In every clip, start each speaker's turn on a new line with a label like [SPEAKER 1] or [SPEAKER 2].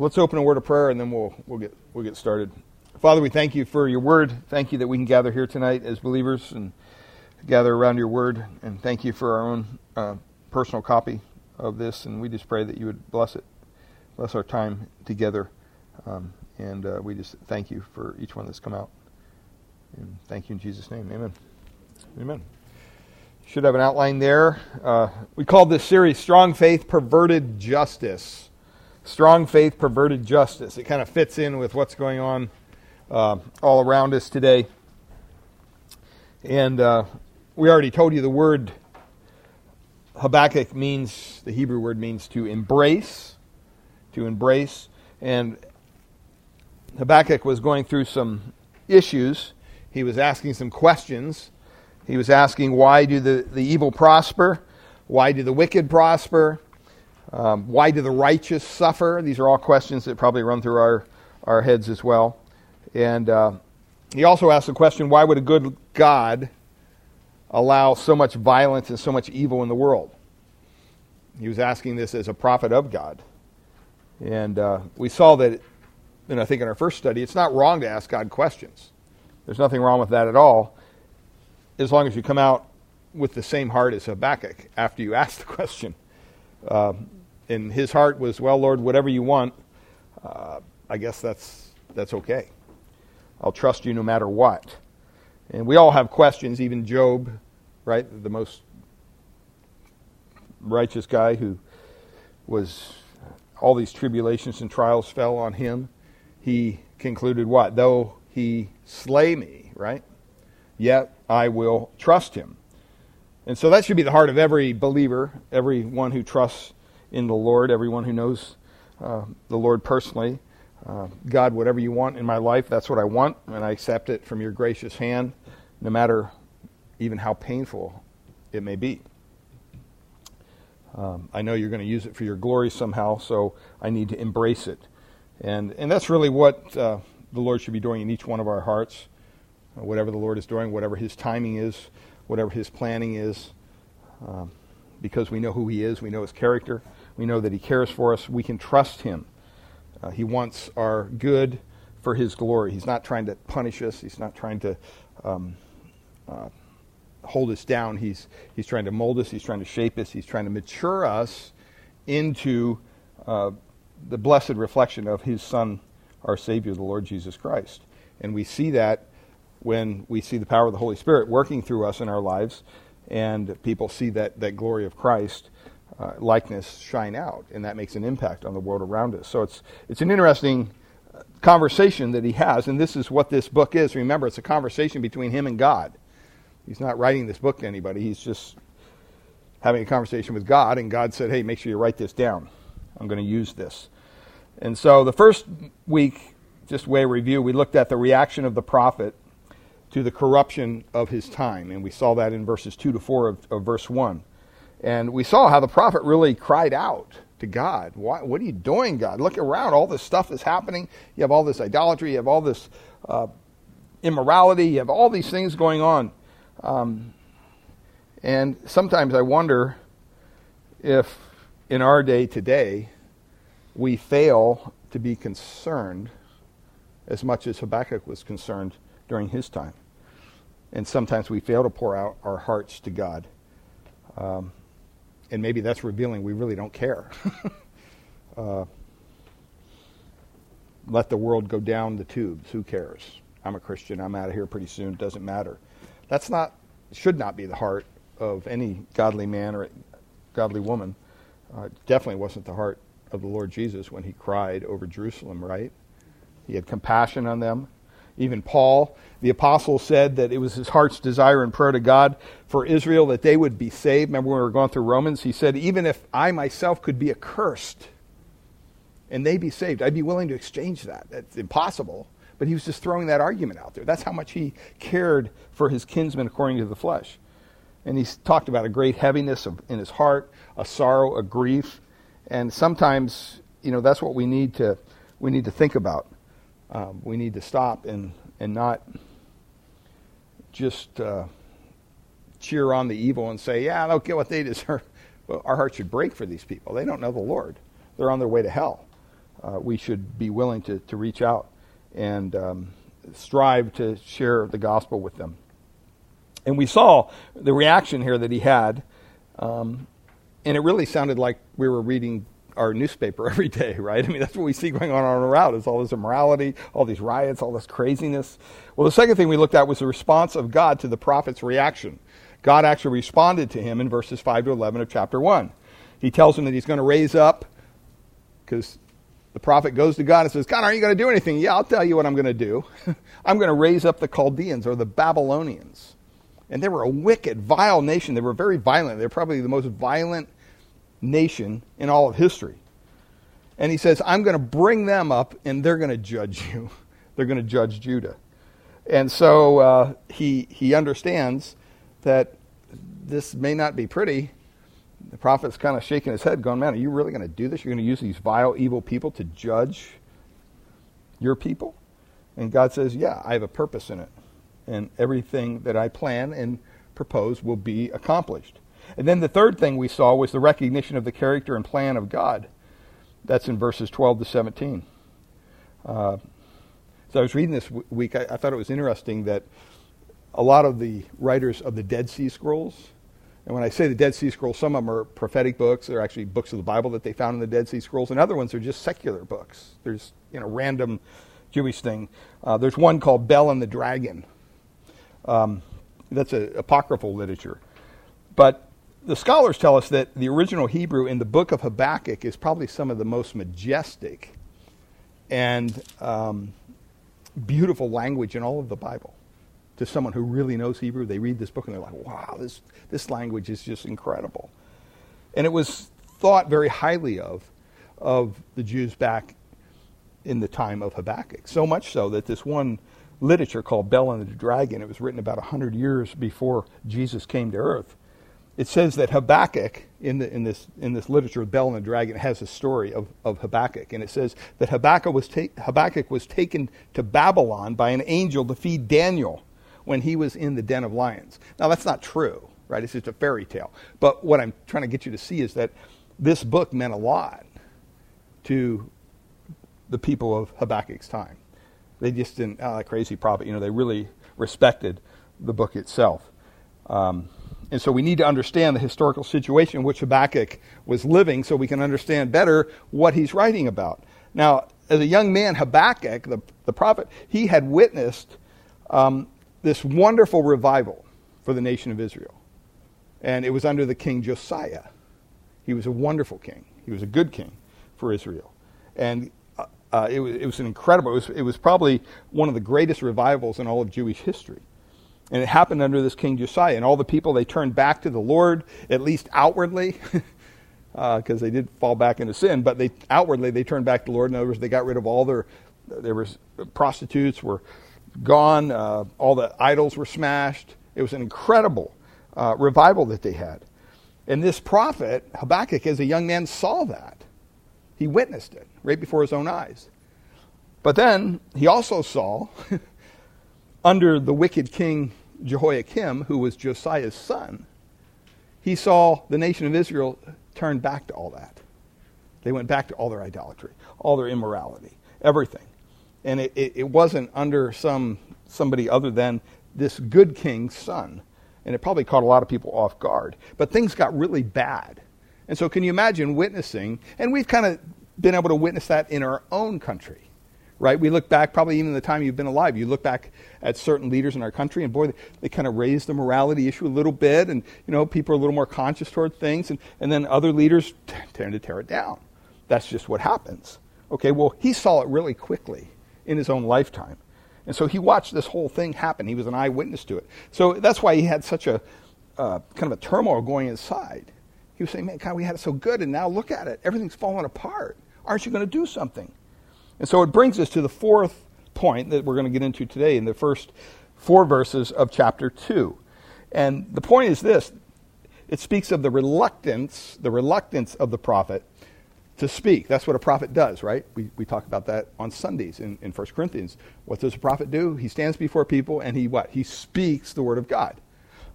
[SPEAKER 1] Well, let's open a word of prayer and then we'll, we'll, get, we'll get started. Father, we thank you for your word. Thank you that we can gather here tonight as believers and gather around your word. And thank you for our own uh, personal copy of this. And we just pray that you would bless it, bless our time together. Um, and uh, we just thank you for each one that's come out. And thank you in Jesus' name. Amen. Amen. Should have an outline there. Uh, we called this series Strong Faith, Perverted Justice. Strong Faith, Perverted Justice. It kind of fits in with what's going on uh, all around us today. And uh, we already told you the word Habakkuk means, the Hebrew word means to embrace, to embrace. And Habakkuk was going through some issues. He was asking some questions. He was asking, why do the, the evil prosper? Why do the wicked prosper? Um, why do the righteous suffer? These are all questions that probably run through our, our heads as well. And uh, he also asked the question why would a good God allow so much violence and so much evil in the world? He was asking this as a prophet of God. And uh, we saw that, and I think in our first study, it's not wrong to ask God questions. There's nothing wrong with that at all, as long as you come out with the same heart as Habakkuk after you ask the question. Uh, and his heart was, well, Lord, whatever you want, uh, I guess that's, that's okay. I'll trust you no matter what. And we all have questions, even Job, right? The most righteous guy who was, all these tribulations and trials fell on him. He concluded what? Though he slay me, right? Yet I will trust him. And so that should be the heart of every believer, everyone who trusts in the Lord, everyone who knows uh, the Lord personally. Uh, God, whatever you want in my life, that's what I want, and I accept it from your gracious hand, no matter even how painful it may be. Um, I know you're going to use it for your glory somehow, so I need to embrace it. And, and that's really what uh, the Lord should be doing in each one of our hearts. Whatever the Lord is doing, whatever His timing is, whatever His planning is, um, because we know who He is, we know His character, we know that He cares for us, we can trust Him. Uh, he wants our good for His glory. He's not trying to punish us, He's not trying to um, uh, hold us down. He's, he's trying to mold us, He's trying to shape us, He's trying to mature us into uh, the blessed reflection of His Son, our Savior, the Lord Jesus Christ. And we see that when we see the power of the Holy Spirit working through us in our lives, and people see that, that glory of Christ uh, likeness shine out, and that makes an impact on the world around us. So it's it's an interesting uh, conversation that he has, and this is what this book is. Remember, it's a conversation between him and God. He's not writing this book to anybody. He's just having a conversation with God, and God said, "Hey, make sure you write this down. I'm going to use this." And so the first week, just way review, we looked at the reaction of the prophet to the corruption of his time, and we saw that in verses two to four of, of verse one. And we saw how the prophet really cried out to God. Why, what are you doing, God? Look around. All this stuff is happening. You have all this idolatry. You have all this uh, immorality. You have all these things going on. Um, and sometimes I wonder if in our day today we fail to be concerned as much as Habakkuk was concerned during his time. And sometimes we fail to pour out our hearts to God. Um, and maybe that's revealing we really don't care. uh, let the world go down the tubes. Who cares? I'm a Christian. I'm out of here pretty soon. It doesn't matter. That's not, should not be the heart of any godly man or godly woman. Uh, definitely wasn't the heart of the Lord Jesus when he cried over Jerusalem, right? He had compassion on them. Even Paul, the apostle, said that it was his heart's desire and prayer to God for Israel that they would be saved. Remember when we were going through Romans? He said, Even if I myself could be accursed and they be saved, I'd be willing to exchange that. That's impossible. But he was just throwing that argument out there. That's how much he cared for his kinsmen according to the flesh. And he talked about a great heaviness in his heart, a sorrow, a grief. And sometimes, you know, that's what we need to, we need to think about um, we need to stop and, and not just uh, cheer on the evil and say, yeah, I don't get what they deserve. Well, our hearts should break for these people. They don't know the Lord, they're on their way to hell. uh, we should be willing to, to reach out and um, strive to share the gospel with them. And we saw the reaction here that he had, um, and it really sounded like we were reading our newspaper every day, right? I mean, that's what we see going on on around is all this immorality, all these riots, all this craziness. Well, the second thing we looked at was the response of God to the prophet's reaction. God actually responded to him in verses 5 to 11 of chapter 1. He tells him that he's going to raise up, because the prophet goes to God and says, God, aren't you going to do anything? Yeah, I'll tell you what I'm going to do. I'm going to raise up the Chaldeans or the Babylonians. And they were a wicked, vile nation. They were very violent. They're probably the most violent nation in all of history. And he says, I'm going to bring them up and they're going to judge you. they're going to judge Judah. And so uh, he, he understands that this may not be pretty. The prophet's kind of shaking his head, going, Man, are you really going to do this? You're going to use these vile, evil people to judge your people? And God says, Yeah, I have a purpose in it. And everything that I plan and propose will be accomplished. And then the third thing we saw was the recognition of the character and plan of God. That's in verses 12 to 17. Uh, so I was reading this week, I, I, thought it was interesting that a lot of the writers of the Dead Sea Scrolls, and when I say the Dead Sea Scrolls, some of them are prophetic books. They're actually books of the Bible that they found in the Dead Sea Scrolls, and other ones are just secular books. There's you know random Jewish thing. Uh, there's one called Bel and the Dragon. Um, that's a apocryphal literature, but the scholars tell us that the original Hebrew in the book of Habakkuk is probably some of the most majestic and um, beautiful language in all of the Bible. To someone who really knows Hebrew, they read this book and they're like, wow, this, this language is just incredible. And it was thought very highly of, of the Jews back in the time of Habakkuk. So much so that this one literature called Bel and the Dragon, it was written about 100 years before Jesus came to earth it says that Habakkuk, in, the, in, this, in this literature, of Bel and the Dragon, has a story of, of Habakkuk. And it says that Habakkuk was, ta- Habakkuk was taken to Babylon by an angel to feed Daniel when he was in the den of lions. Now, that's not true, right? It's just a fairy tale. But what I'm trying to get you to see is that this book meant a lot to the people of Habakkuk's time. They just didn't, oh, crazy prophet, you know, they really respected the book itself. Um, and so we need to understand the historical situation in which Habakkuk was living so we can understand better what he's writing about. Now, as a young man, Habakkuk, the, the prophet, he had witnessed um, this wonderful revival for the nation of Israel. And it was under the king Josiah. He was a wonderful king, he was a good king for Israel. And uh, uh, it, was, it was an incredible, it was, it was probably one of the greatest revivals in all of Jewish history. And it happened under this King Josiah. And all the people, they turned back to the Lord, at least outwardly, because uh, they did fall back into sin, but they outwardly they turned back to the Lord. In other words, they got rid of all their, there was prostitutes were gone, uh, all the idols were smashed. It was an incredible uh, revival that they had. And this prophet, Habakkuk, as a young man, saw that. He witnessed it right before his own eyes. But then he also saw, under the wicked king Jehoiakim, who was Josiah's son, he saw the nation of Israel turn back to all that. They went back to all their idolatry, all their immorality, everything. And it, it, it wasn't under some somebody other than this good king's son. And it probably caught a lot of people off guard. But things got really bad. And so, can you imagine witnessing? And we've kind of been able to witness that in our own country right? We look back, probably even the time you've been alive, you look back at certain leaders in our country, and boy, they, they kind of raise the morality issue a little bit, and you know, people are a little more conscious toward things, and, and then other leaders t- tend to tear it down. That's just what happens. Okay, well, he saw it really quickly in his own lifetime. And so he watched this whole thing happen. He was an eyewitness to it. So that's why he had such a uh, kind of a turmoil going inside. He was saying, Man, God, we had it so good, and now look at it. Everything's falling apart. Aren't you going to do something? And so it brings us to the fourth point that we're going to get into today in the first four verses of chapter 2. And the point is this it speaks of the reluctance, the reluctance of the prophet to speak. That's what a prophet does, right? We, we talk about that on Sundays in, in 1 Corinthians. What does a prophet do? He stands before people and he what? He speaks the word of God.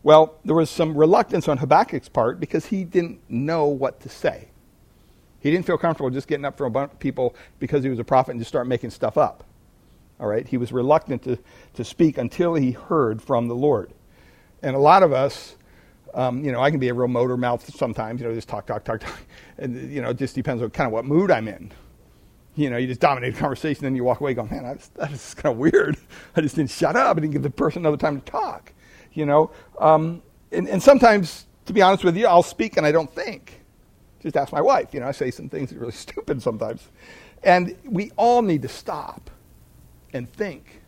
[SPEAKER 1] Well, there was some reluctance on Habakkuk's part because he didn't know what to say. He didn't feel comfortable just getting up for a bunch of people because he was a prophet and just start making stuff up. All right? He was reluctant to, to speak until he heard from the Lord. And a lot of us, um, you know, I can be a real motor mouth sometimes, you know, just talk, talk, talk, talk. And, you know, it just depends on kind of what mood I'm in. You know, you just dominate the conversation, then you walk away going, man, that is kind of weird. I just didn't shut up. I didn't give the person another time to talk. You know, um, and, and sometimes, to be honest with you, I'll speak and I don't think. Just ask my wife. You know, I say some things that are really stupid sometimes. And we all need to stop and think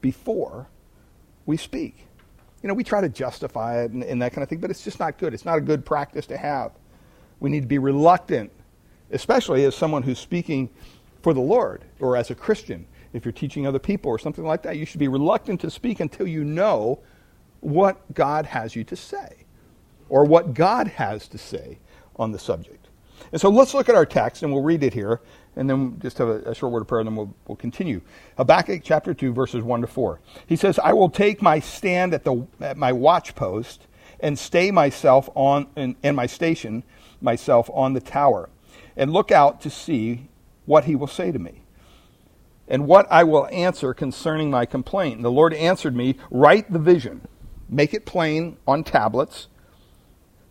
[SPEAKER 1] before we speak. You know, we try to justify it and, and, that kind of thing, but it's just not good. It's not a good practice to have. We need to be reluctant, especially as someone who's speaking for the Lord or as a Christian. If you're teaching other people or something like that, you should be reluctant to speak until you know what God has you to say or what God has to say on the subject. And so let's look at our text and we'll read it here and then just have a, a, short word of prayer, and then we'll, we'll continue. Habakkuk chapter 2, verses 1 to 4. He says, I will take my stand at, the, at my watch post and stay myself on, and, and my station myself on the tower, and look out to see what he will say to me, and what I will answer concerning my complaint. And the Lord answered me, Write the vision, make it plain on tablets,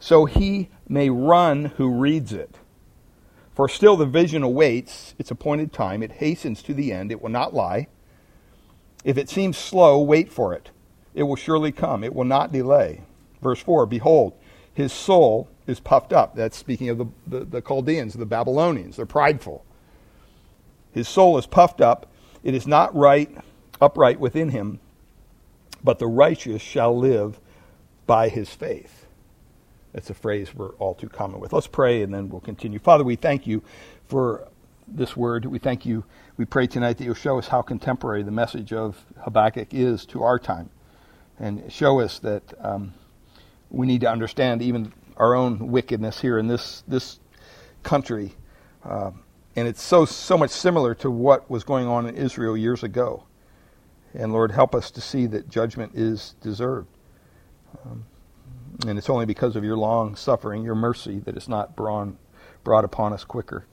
[SPEAKER 1] so he may run who reads it. For still the vision awaits its appointed time. It hastens to the end. It will not lie. If it seems slow, wait for it. It will surely come. It will not delay. Verse 4 Behold, his soul is puffed up. That's speaking of the, the, the Chaldeans, the Babylonians. They're prideful. His soul is puffed up. It is not right, upright within him, but the righteous shall live by his faith. That's a phrase we're all too common with. Let's pray and then we'll continue. Father, we thank you for this word. We thank you. We pray tonight that you'll show us how contemporary the message of Habakkuk is to our time and show us that um, we need to understand even our own wickedness here in this, this country. Uh, and it's so, so much similar to what was going on in Israel years ago. And Lord, help us to see that judgment is deserved. Um, and it's only because of your long suffering, your mercy, that it's not brought, brought upon us quicker.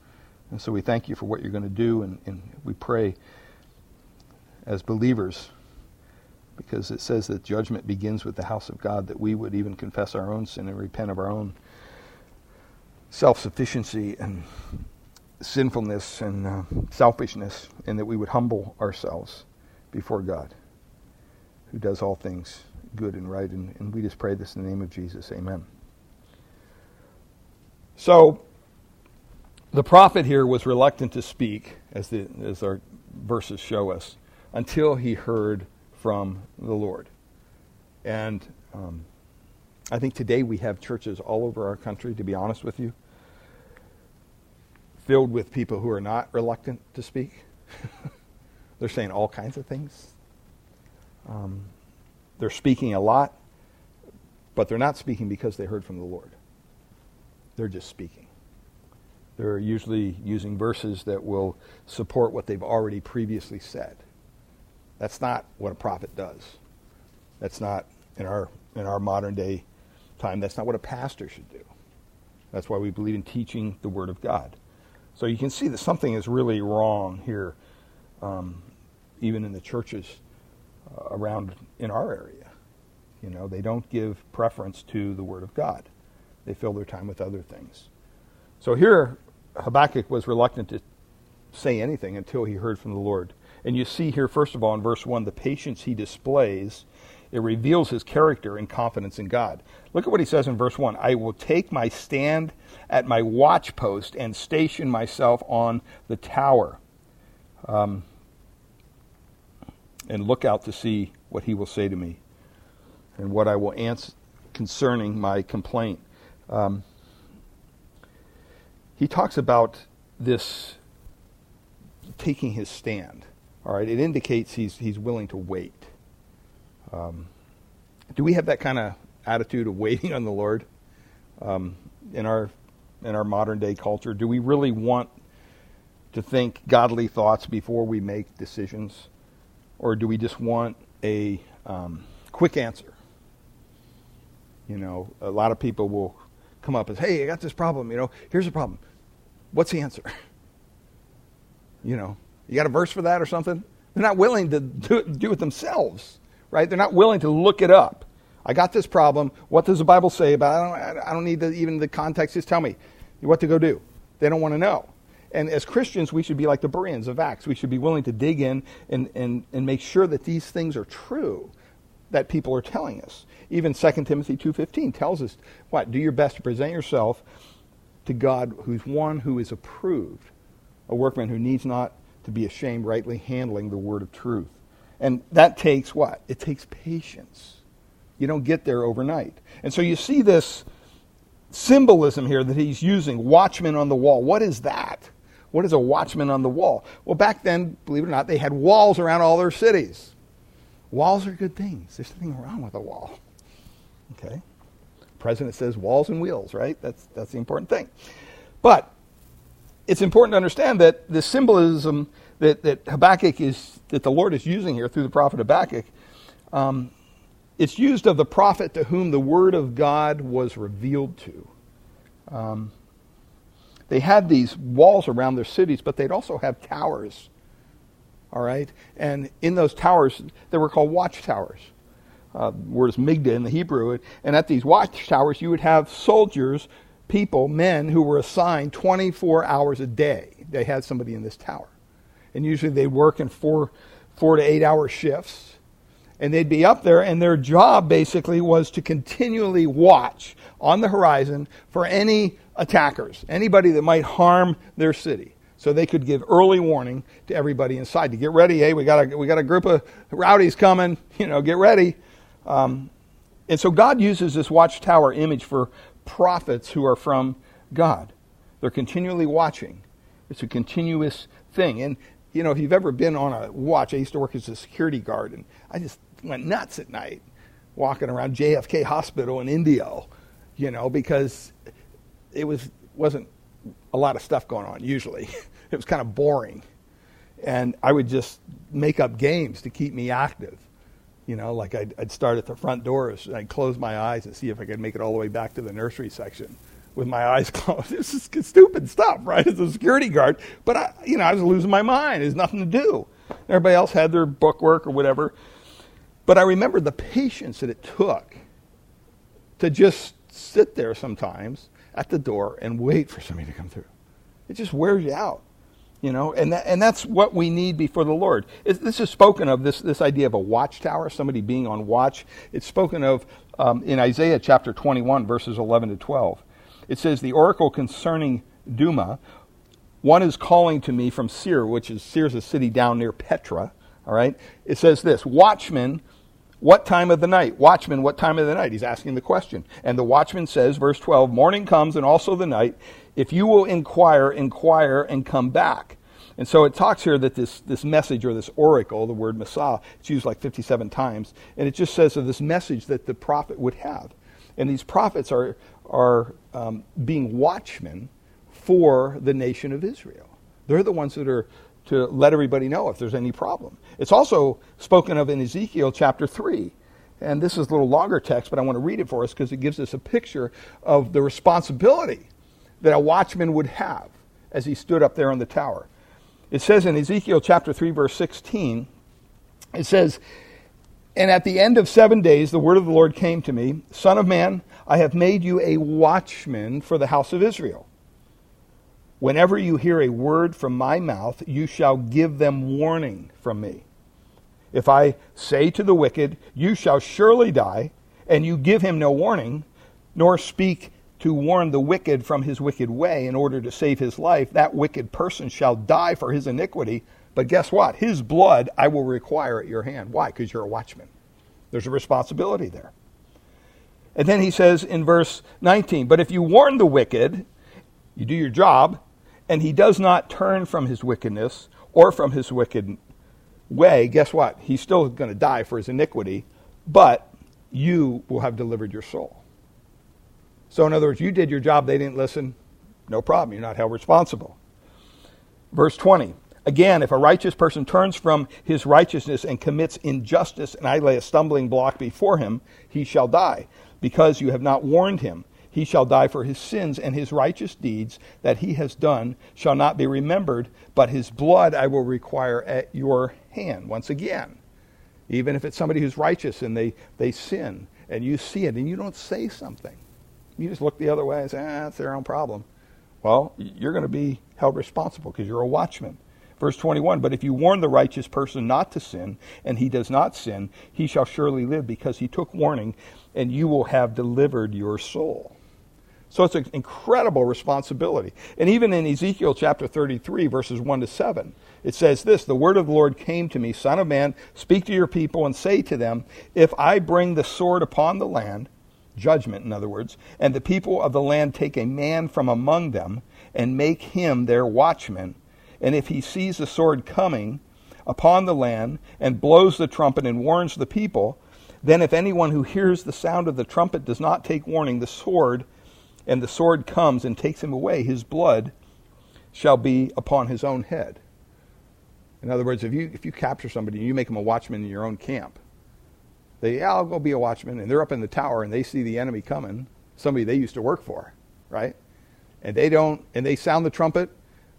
[SPEAKER 1] And so we thank you for what you're going to do, and, and we pray as believers, because it says that judgment begins with the house of God, that we would even confess our own sin and repent of our own self sufficiency and sinfulness and uh, selfishness, and that we would humble ourselves before God, who does all things good and right. And, and we just pray this in the name of Jesus. Amen. So, the prophet here was reluctant to speak, as, the, as our verses show us, until he heard from the Lord. And um, I think today we have churches all over our country, to be honest with you, filled with people who are not reluctant to speak. They're saying all kinds of things. Um, they're speaking a lot, but they're not speaking because they heard from the Lord. They're just speaking. They're usually using verses that will support what they've already previously said. That's not what a prophet does. That's not in our in our modern day time. That's not what a pastor should do. That's why we believe in teaching the Word of God. So you can see that something is really wrong here, um, even in the churches around in our area. You know, they don't give preference to the Word of God. They fill their time with other things. So here, Habakkuk was reluctant to say anything until he heard from the Lord. And you see here, first of all, in verse 1, the patience he displays. It reveals his character and confidence in God. Look at what he says in verse 1 I will take my stand at my watchpost and station myself on the tower. Um, and look out to see what he will say to me and what I will answer concerning my complaint. Um, he talks about this taking his stand. All right, it indicates he's he's willing to wait. Um, do we have that kind of attitude of waiting on the Lord um, in our in our modern day culture? Do we really want to think godly thoughts before we make decisions? Or do we just want a um, quick answer? You know, a lot of people will come up as, "Hey, I got this problem. You know, here's the problem." What's the answer? You know, you got a verse for that or something? They're not willing to do it, do it themselves, right? They're not willing to look it up. I got this problem. What does the Bible say about it? I don't, I don't need to, even the context. Just tell me what to go do. They don't want to know. And as Christians, we should be like the Bereans of Acts. We should be willing to dig in and, and, and make sure that these things are true that people are telling us. Even 2 Timothy 2.15 tells us, what? Do your best to present yourself to God who's one who is approved, a workman who needs not to be ashamed, rightly handling the word of truth. And that takes what? It takes patience. You don't get there overnight. And so you see this symbolism here that he's using watchman on the wall. What is that? What is a watchman on the wall? Well, back then, believe it or not, they had walls around all their cities. Walls are good things. There's nothing wrong with a wall. Okay? president says walls and wheels, right? That's, that's the important thing. But it's important to understand that the symbolism that, that Habakkuk is, that the Lord is using here through the prophet Habakkuk, um, it's used of the prophet to whom the word of God was revealed to. Um, they had these walls around their cities, but they'd also have towers. All right? And in those towers, they were called watchtowers. Uh, word is migda in the Hebrew. And at these watchtowers, you would have soldiers, people, men who were assigned 24 hours a day. They had somebody in this tower. And usually they'd work in four, four to eight hour shifts. And they'd be up there, and their job basically was to continually watch on the horizon for any attackers, anybody that might harm their city. So they could give early warning to everybody inside to get ready. Hey, we got a, we got a group of rowdies coming. You know, get ready. Um, and so God uses this watchtower image for prophets who are from God. They're continually watching. It's a continuous thing. And, you know, if you've ever been on a watch, I used to work as a security guard, and I just went nuts at night walking around JFK Hospital in Indio, you know, because it was wasn't a lot of stuff going on usually. it was kind of boring. And I would just make up games to keep me active. You know, like I'd, I'd start at the front doors and I'd close my eyes and see if I could make it all the way back to the nursery section with my eyes closed. This is stupid stuff, right? As a security guard. But, I, you know, I was losing my mind. There's nothing to do. Everybody else had their bookwork or whatever. But I remember the patience that it took to just sit there sometimes at the door and wait for somebody to come through. It just wears you out, you know, and that, and that's what we need before the Lord. It, this is spoken of this this idea of a watchtower, somebody being on watch. It's spoken of um, in Isaiah chapter 21, verses 11 to 12. It says, "The oracle concerning Dumah, one is calling to me from Seir, which is Seir's a city down near Petra. All right, it says this: Watchmen." What time of the night? Watchman, what time of the night? He's asking the question. And the watchman says, verse 12, morning comes and also the night. If you will inquire, inquire and come back. And so it talks here that this, this message or this oracle, the word massa, it's used like 57 times. And it just says of this message that the prophet would have. And these prophets are, are um, being watchmen for the nation of Israel. They're the ones that are to let everybody know if there's any problem. It's also spoken of in Ezekiel chapter 3. And this is a little longer text, but I want to read it for us because it gives us a picture of the responsibility that a watchman would have as he stood up there on the tower. It says in Ezekiel chapter 3, verse 16, it says, And at the end of seven days, the word of the Lord came to me Son of man, I have made you a watchman for the house of Israel. Whenever you hear a word from my mouth, you shall give them warning from me. If I say to the wicked, You shall surely die, and you give him no warning, nor speak to warn the wicked from his wicked way in order to save his life, that wicked person shall die for his iniquity. But guess what? His blood I will require at your hand. Why? Because you're a watchman. There's a responsibility there. And then he says in verse 19, But if you warn the wicked, you do your job, and he does not turn from his wickedness or from his wicked way, guess what? He's still going to die for his iniquity, but you will have delivered your soul. So, in other words, you did your job, they didn't listen, no problem. You're not held responsible. Verse 20. Again, if a righteous person turns from his righteousness and commits injustice, and I lay a stumbling block before him, he shall die, because you have not warned him. He shall die for his sins, and his righteous deeds that he has done shall not be remembered, but his blood I will require at your hand. Once again, even if it's somebody who's righteous and they, they sin, and you see it and you don't say something, you just look the other way and say, ah, that's their own problem. Well, you're going to be held responsible because you're a watchman. Verse 21 But if you warn the righteous person not to sin, and he does not sin, he shall surely live because he took warning, and you will have delivered your soul. So it's an incredible responsibility. And even in Ezekiel chapter 33, verses 1 to 7, it says this The word of the Lord came to me, Son of man, speak to your people and say to them, If I bring the sword upon the land, judgment in other words, and the people of the land take a man from among them and make him their watchman, and if he sees the sword coming upon the land and blows the trumpet and warns the people, then if anyone who hears the sound of the trumpet does not take warning, the sword and the sword comes and takes him away, his blood shall be upon his own head. In other words, if you, if you capture somebody and you make them a watchman in your own camp, they, yeah, I'll go be a watchman, and they're up in the tower and they see the enemy coming, somebody they used to work for, right? And they don't, and they sound the trumpet,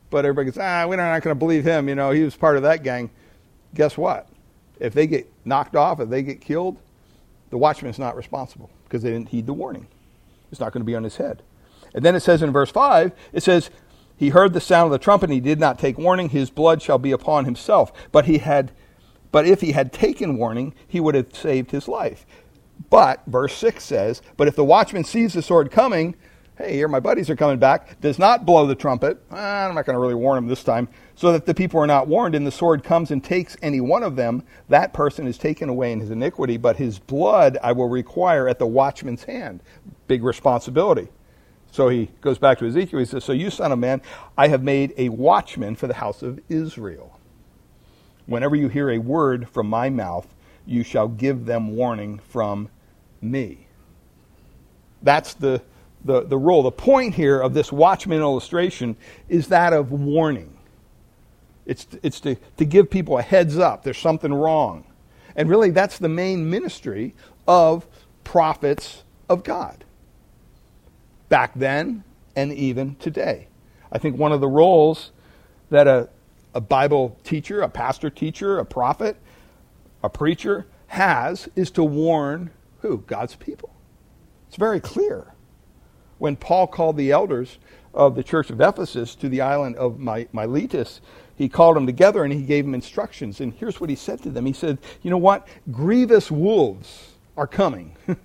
[SPEAKER 1] but everybody goes, ah, we're not going to believe him. You know, he was part of that gang. Guess what? If they get knocked off, if they get killed, the watchman's not responsible because they didn't heed the warning. It's not going to be on his head. And then it says in verse 5, it says, He heard the sound of the trumpet, and he did not take warning. His blood shall be upon himself. But he had but if he had taken warning, he would have saved his life. But, verse 6 says, But if the watchman sees the sword coming, hey, here my buddies are coming back, does not blow the trumpet, ah, I'm not going to really warn them this time, so that the people are not warned, and the sword comes and takes any one of them, that person is taken away in his iniquity, but his blood I will require at the watchman's hand big responsibility. So he goes back to Ezekiel. He says, So you, son of man, I have made a watchman for the house of Israel. Whenever you hear a word from my mouth, you shall give them warning from me. That's the, the, the role. The point here of this watchman illustration is that of warning. It's, it's to, to give people a heads up there's something wrong. And really, that's the main ministry of prophets of God back then and even today. I think one of the roles that a, a Bible teacher, a pastor teacher, a prophet, a preacher has is to warn who? God's people. It's very clear. When Paul called the elders of the church of Ephesus to the island of Miletus, he called them together and he gave them instructions. And here's what he said to them He said, You know what? Grievous wolves are coming.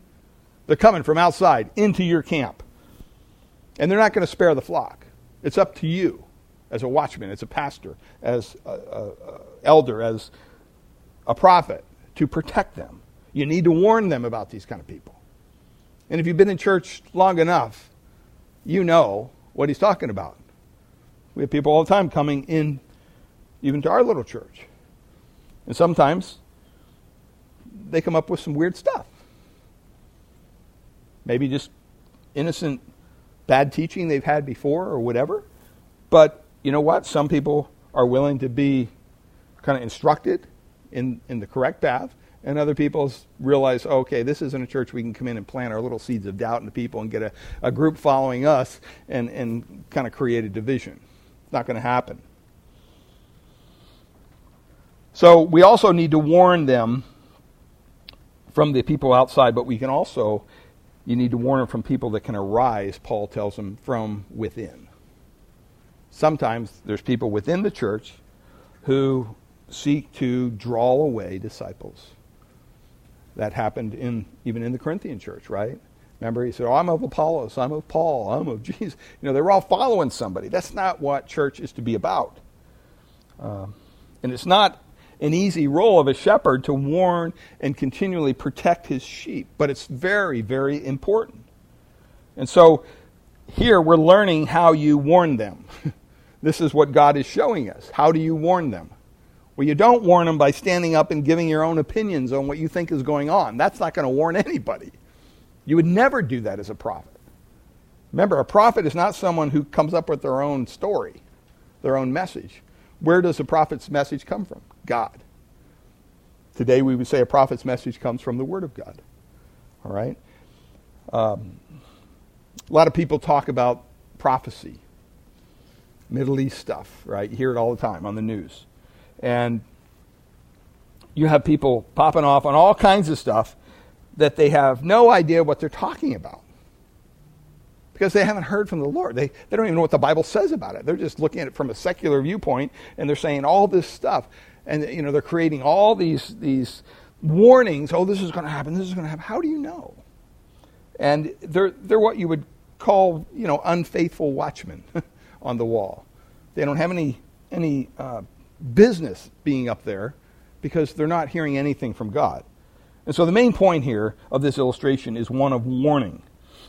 [SPEAKER 1] They're coming from outside into your camp. And they're not going to spare the flock. It's up to you as a watchman, as a pastor, as an elder, as a prophet to protect them. You need to warn them about these kind of people. And if you've been in church long enough, you know what he's talking about. We have people all the time coming in, even to our little church. And sometimes they come up with some weird stuff. Maybe just innocent bad teaching they've had before or whatever. But you know what? Some people are willing to be kind of instructed in, in the correct path, and other people realize, okay, this isn't a church we can come in and plant our little seeds of doubt into people and get a, a group following us and, and kind of create a division. It's not going to happen. So we also need to warn them from the people outside, but we can also you need to warn them from people that can arise, Paul tells them, from within. Sometimes there's people within the church who seek to draw away disciples. That happened in even in the Corinthian church, right? Remember, he said, oh, I'm of Apollos, I'm of Paul, I'm of Jesus. You know, they were all following somebody. That's not what church is to be about. Um, and it's not an easy role of a shepherd to warn and continually protect his sheep, but it's very, very important. And so here we're learning how you warn them. this is what God is showing us. How do you warn them? Well, you don't warn them by standing up and giving your own opinions on what you think is going on. That's not going to warn anybody. You would never do that as a prophet. Remember, a prophet is not someone who comes up with their own story, their own message. Where does a prophet's message come from? God. Today we would say a prophet's message comes from the Word of God. All right? Um, A lot of people talk about prophecy, Middle East stuff, right? You hear it all the time on the news. And you have people popping off on all kinds of stuff that they have no idea what they're talking about because they haven't heard from the Lord. They, they don't even know what the Bible says about it. They're just looking at it from a secular viewpoint and they're saying all this stuff. And you know, they're creating all these, these warnings, oh, this is going to happen, this is going to happen. How do you know? And they're, they're what you would call, you know, unfaithful watchmen on the wall. They don't have any, any uh, business being up there because they're not hearing anything from God. And so the main point here of this illustration is one of warning.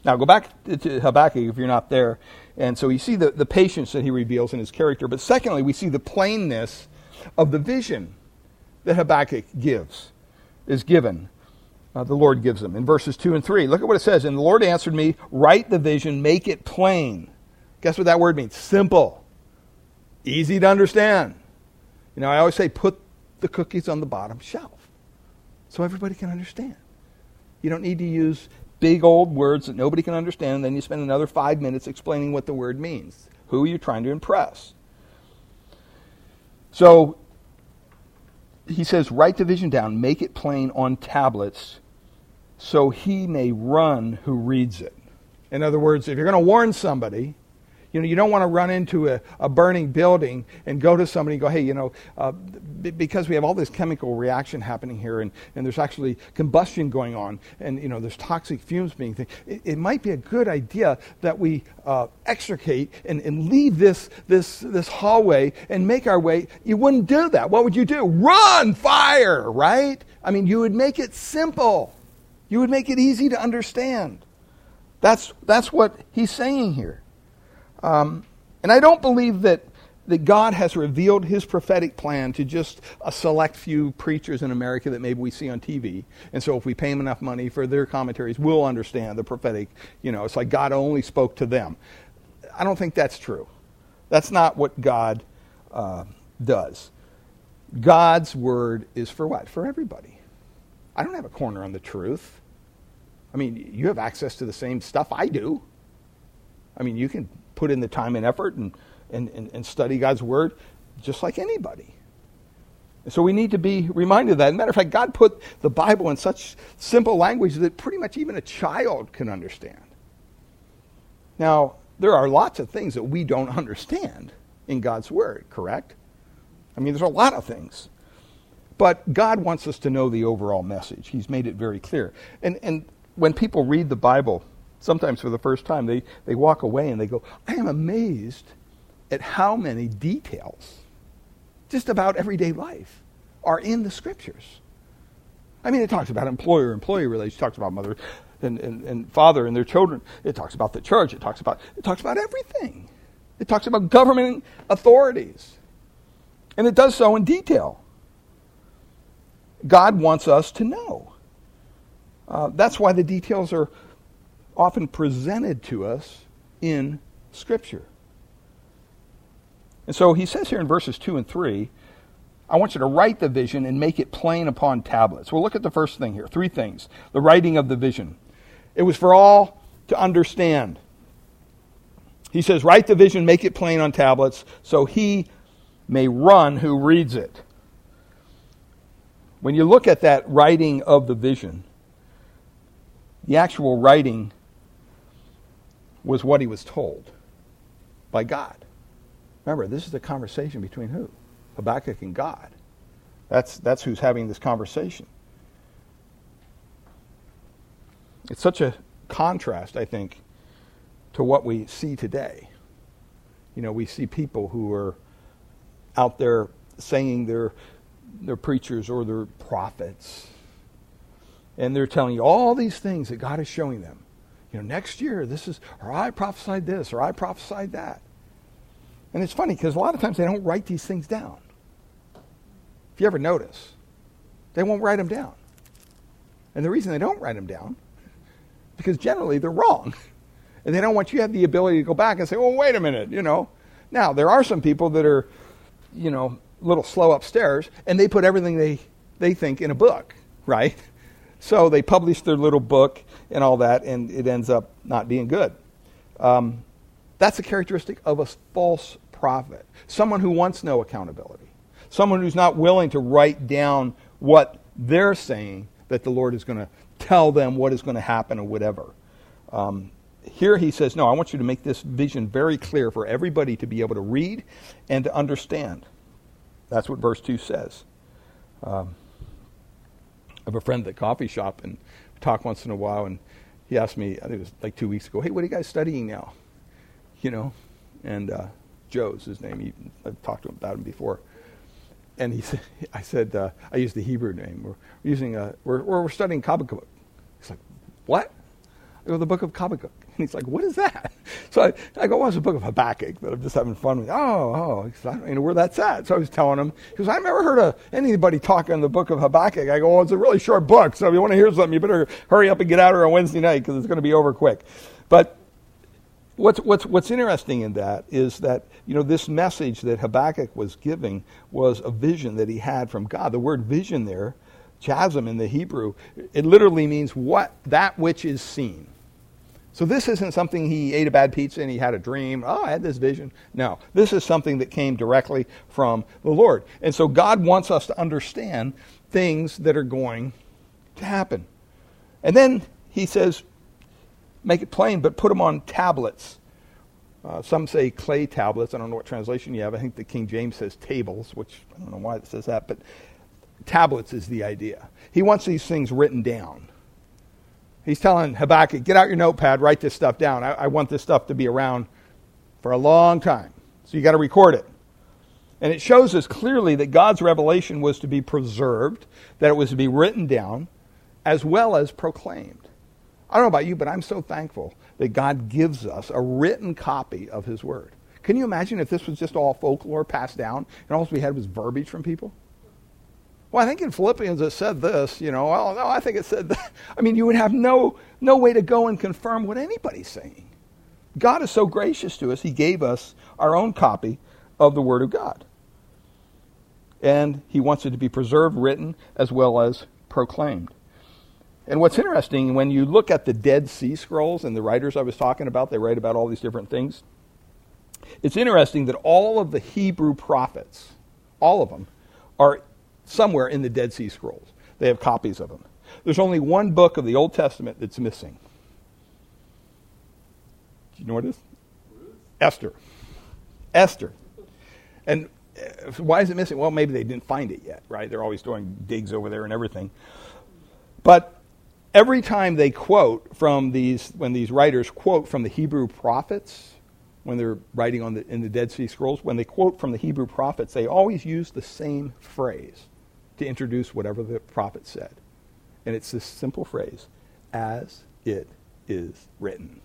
[SPEAKER 1] Now, go back to Habakkuk if you're not there. And so you see the, the patience that he reveals in his character. But secondly, we see the plainness of the vision that Habakkuk gives, is given. Uh, the Lord gives them in verses 2 and 3. Look at what it says. And the Lord answered me, Write the vision, make it plain. Guess what that word means? Simple, easy to understand. You know, I always say, put the cookies on the bottom shelf so everybody can understand. You don't need to use big old words that nobody can understand, and then you spend another five minutes explaining what the word means. Who are you trying to impress? So he says, write the vision down, make it plain on tablets, so he may run who reads it. In other words, if you're going to warn somebody, you know, you don't want to run into a, a burning building and go to somebody and go, hey, you know, uh, b- because we have all this chemical reaction happening here and, and there's actually combustion going on and, you know, there's toxic fumes being, th- it, it might be a good idea that we uh, extricate and, and leave this, this, this hallway and make our way. You wouldn't do that. What would you do? Run, fire, right? I mean, you would make it simple. You would make it easy to understand. That's, that's what he's saying here. Um, and I don't believe that, that God has revealed his prophetic plan to just a select few preachers in America that maybe we see on TV. And so if we pay them enough money for their commentaries, we'll understand the prophetic. You know, it's like God only spoke to them. I don't think that's true. That's not what God uh, does. God's word is for what? For everybody. I don't have a corner on the truth. I mean, you have access to the same stuff I do. I mean, you can put in the time and effort and, and, and, and study God's Word just like anybody. And so we need to be reminded of that. As a matter of fact, God put the Bible in such simple language that pretty much even a child can understand. Now, there are lots of things that we don't understand in God's Word, correct? I mean, there's a lot of things. But God wants us to know the overall message. He's made it very clear. And, and when people read the Bible, sometimes for the first time, they, they walk away and they go, I am amazed at how many details, just about everyday life, are in the scriptures. I mean, it talks about employer employee relations, it talks about mother and, and, and father and their children, it talks about the church, it talks about, it talks about everything. It talks about government authorities. And it does so in detail. God wants us to know. Uh, that's why the details are often presented to us in Scripture. And so he says here in verses 2 and 3, I want you to write the vision and make it plain upon tablets. Well, look at the first thing here three things. The writing of the vision. It was for all to understand. He says, Write the vision, make it plain on tablets, so he may run who reads it. When you look at that writing of the vision, the actual writing was what he was told by God. Remember, this is a conversation between who? Habakkuk and God. That's, that's who's having this conversation. It's such a contrast, I think, to what we see today. You know, we see people who are out there saying they're, they're preachers or they're prophets, and they're telling you all these things that God is showing them know, next year this is, or I prophesied this, or I prophesied that. And it's funny because a lot of times they don't write these things down. If you ever notice, they won't write them down. And the reason they don't write them down, because generally they're wrong. And they don't want you to have the ability to go back and say, well, wait a minute, you know. Now, there are some people that are, you know, a little slow upstairs, and they put everything they, they think in a book, right? So they publish their little book and all that, and it ends up not being good. Um, that's a characteristic of a false prophet. Someone who wants no accountability. Someone who's not willing to write down what they're saying that the Lord is going to tell them what is going to happen or whatever. Um, here he says, No, I want you to make this vision very clear for everybody to be able to read and to understand. That's what verse 2 says. Um, Have a friend at the coffee shop and we talk once in a while, and he asked me, I think it was like two weeks ago, Hey, what are you guys studying now? You know? And uh, Joe's his name. He, I've talked to him about him before. And he said, I said, uh, I used the Hebrew name. We're using a, we're, we're studying Habakkuk. He's like, what? I go, the book of Habakkuk. And he's like, what is that? So I, I go, well, it's a book of Habakkuk, but I'm just having fun with. Oh, oh, I don't know where that's at. So I was telling him, he goes, I've never heard of anybody talking in the book of Habakkuk. I go, well, it's a really short book, so if you want to hear something, you better hurry up and get out here on Wednesday night because it's going to be over quick. But what's, what's, what's interesting in that is that, you know, this message that Habakkuk was giving was a vision that he had from God. The word vision there, chazon in the Hebrew, it literally means what, that which is seen. So this isn't something he ate a bad pizza and he had a dream. Oh, I had this vision. No, this is something that came directly from the Lord. And so God wants us to understand things that are going to happen. And then he says, make it plain, but put them on tablets. Uh, some say clay tablets. I don't know what translation you have. I think the King James says tables, which I don't know why it says that, but tablets is the idea. He wants these things written down. He's telling Habakkuk, get out your notepad, write this stuff down. I, I want this stuff to be around for a long time. So you got to record it. And it shows us clearly that God's revelation was to be preserved, that it was to be written down, as well as proclaimed. I don't know about you, but I'm so thankful that God gives us a written copy of His Word. Can you imagine if this was just all folklore passed down and all we had was verbiage from people? Well, I think in Philippians it said this, you know, well, no, I think it said that. I mean, you would have no, no way to go and confirm what anybody's saying. God is so gracious to us, He gave us our own copy of the Word of God. And He wants it to be preserved, written, as well as proclaimed. And what's interesting, when you look at the Dead Sea Scrolls and the writers I was talking about, they write about all these different things. It's interesting that all of the Hebrew prophets, all of them, are somewhere in the Dead Sea Scrolls. They have copies of them. There's only one book of the Old Testament that's missing. Do you know what it is? Esther. Esther. And uh, why is it missing? Well, maybe they didn't find it yet, right? They're always doing digs over there and everything. But every time they quote from these, when these writers quote from the Hebrew prophets, when they're writing on the, in the Dead Sea Scrolls, when they quote from the Hebrew prophets, they always use the same phrase to introduce whatever the prophet said. And it's this simple phrase as it is written.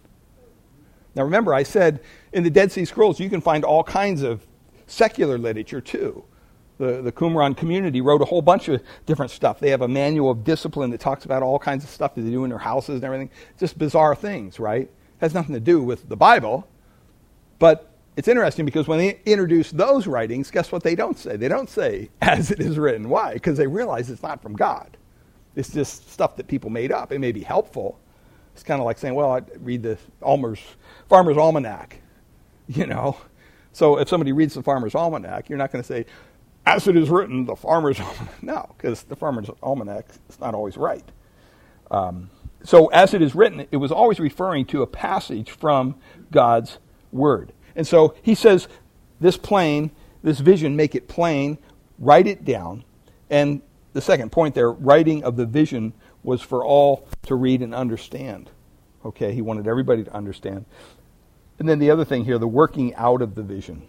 [SPEAKER 1] Now remember, I said in the Dead Sea Scrolls you can find all kinds of secular literature too. The, the Qumran community wrote a whole bunch of different stuff. They have a manual of discipline that talks about all kinds of stuff that they do in their houses and everything. Just bizarre things, right? Has nothing to do with the Bible. But it's interesting because when they introduce those writings, guess what they don't say? They don't say, as it is written. Why? Because they realize it's not from God. It's just stuff that people made up. It may be helpful. It's kind of like saying, well, I read the Almer's, Farmer's Almanac, you know. So if somebody reads the Farmer's Almanac, you're not going to say, as it is written, the Farmer's Almanac. No, because the Farmer's Almanac is not always right. Um, so as it is written, it was always referring to a passage from God's Word. And so he says, this plain, this vision, make it plain, write it down. And the second point there, writing of the vision was for all to read and understand. Okay, he wanted everybody to understand. And then the other thing here, the working out of the vision.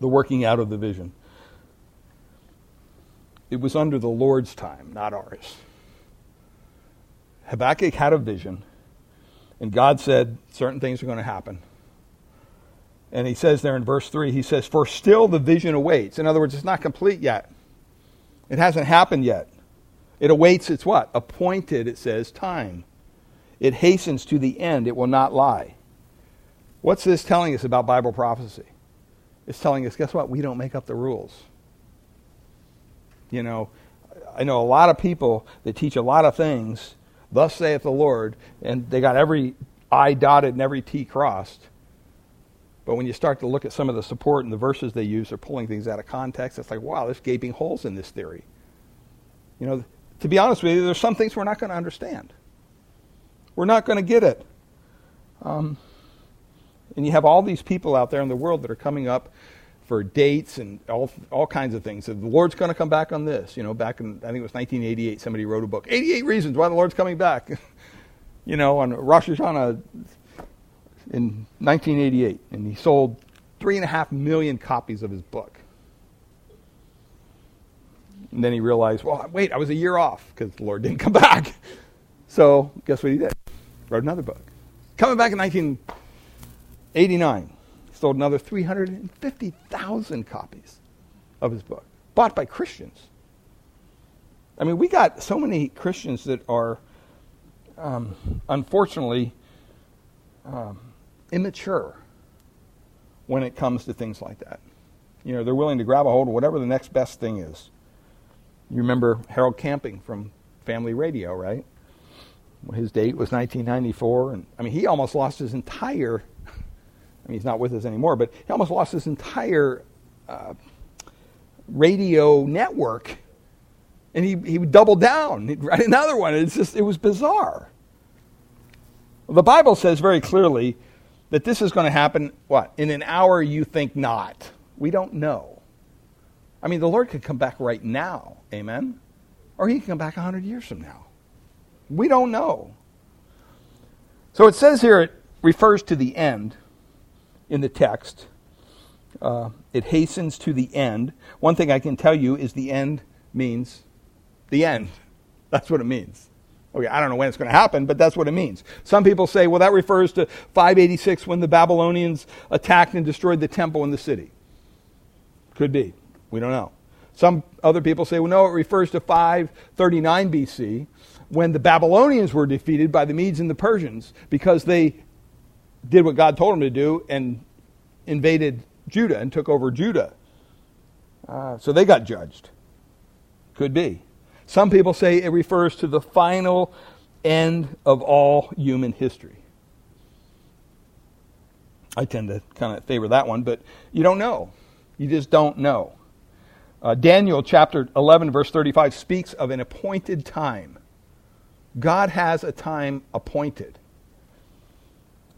[SPEAKER 1] The working out of the vision. It was under the Lord's time, not ours. Habakkuk had a vision, and God said certain things are going to happen. And he says there in verse 3, he says, For still the vision awaits. In other words, it's not complete yet. It hasn't happened yet. It awaits its what? Appointed, it says, time. It hastens to the end. It will not lie. What's this telling us about Bible prophecy? It's telling us, guess what? We don't make up the rules. You know, I know a lot of people that teach a lot of things, thus saith the Lord, and they got every I dotted and every T crossed. But when you start to look at some of the support and the verses they use, they're pulling things out of context. It's like, wow, there's gaping holes in this theory. You know, to be honest with you, there's some things we're not going to understand. We're not going to get it. Um, and you have all these people out there in the world that are coming up for dates and all, all kinds of things. The Lord's going to come back on this. You know, back in, I think it was 1988, somebody wrote a book, 88 Reasons Why the Lord's Coming Back. you know, on Rosh Hashanah in 1988, and he sold three and a half million copies of his book. And then he realized, well, wait, I was a year off because the Lord didn't come back. So guess what he did? Wrote another book. Coming back in 1989, he sold another 350,000 copies of his book, bought by Christians. I mean, we got so many Christians that are, um, unfortunately, um, immature when it comes to things like that. You know, they're willing to grab a hold of whatever the next best thing is. You remember Harold Camping from Family Radio, right? His date was 1994, and I mean, he almost lost his entire. I mean, he's not with us anymore, but he almost lost his entire uh, radio network, and he he doubled down, he'd write another one. It's just it was bizarre. The Bible says very clearly that this is going to happen, what? In an hour you think not. We don't know. I mean, the Lord could come back right now. Amen? Or he can come back 100 years from now. We don't know. So it says here it refers to the end in the text. Uh, it hastens to the end. One thing I can tell you is the end means the end. That's what it means. Okay, I don't know when it's going to happen, but that's what it means. Some people say, well, that refers to 586 when the Babylonians attacked and destroyed the temple in the city. Could be. We don't know. Some other people say, well, no, it refers to 539 BC when the Babylonians were defeated by the Medes and the Persians because they did what God told them to do and invaded Judah and took over Judah. Uh, so they got judged. Could be. Some people say it refers to the final end of all human history. I tend to kind of favor that one, but you don't know. You just don't know. Uh, Daniel chapter 11, verse 35 speaks of an appointed time. God has a time appointed.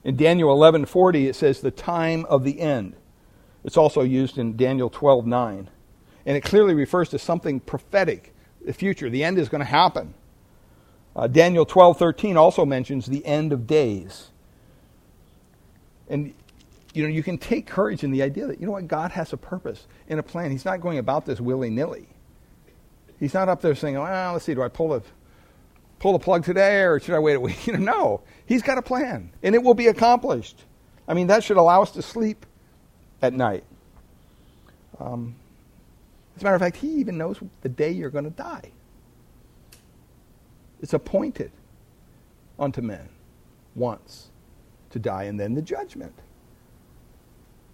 [SPEAKER 1] In Daniel 11:40 it says the time of the end. It's also used in Daniel 12:9. And it clearly refers to something prophetic the future. The end is going to happen. Uh, Daniel 12:13 also mentions the end of days. And you know, you can take courage in the idea that you know what God has a purpose and a plan. He's not going about this willy-nilly. He's not up there saying, "Well, let's see, do I pull the pull the plug today or should I wait a week?" You know, no. He's got a plan, and it will be accomplished. I mean, that should allow us to sleep at night. Um, as a matter of fact, he even knows the day you're going to die. It's appointed unto men once to die and then the judgment.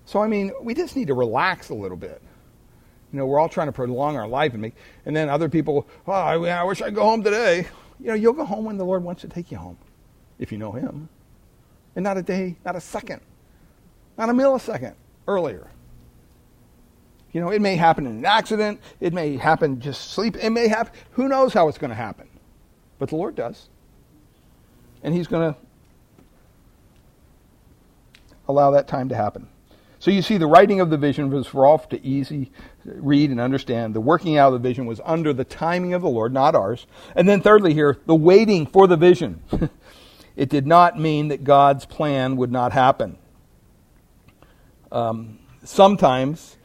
[SPEAKER 1] So, I mean, we just need to relax a little bit. You know, we're all trying to prolong our life and make, and then other people, oh, I, I wish I'd go home today. You know, you'll go home when the Lord wants to take you home, if you know Him. And not a day, not a second, not a millisecond earlier. You know, it may happen in an accident. It may happen just sleep. It may happen. Who knows how it's going to happen? But the Lord does. And He's going to allow that time to happen. So you see, the writing of the vision was for all to easy read and understand. The working out of the vision was under the timing of the Lord, not ours. And then thirdly here, the waiting for the vision. it did not mean that God's plan would not happen. Um, sometimes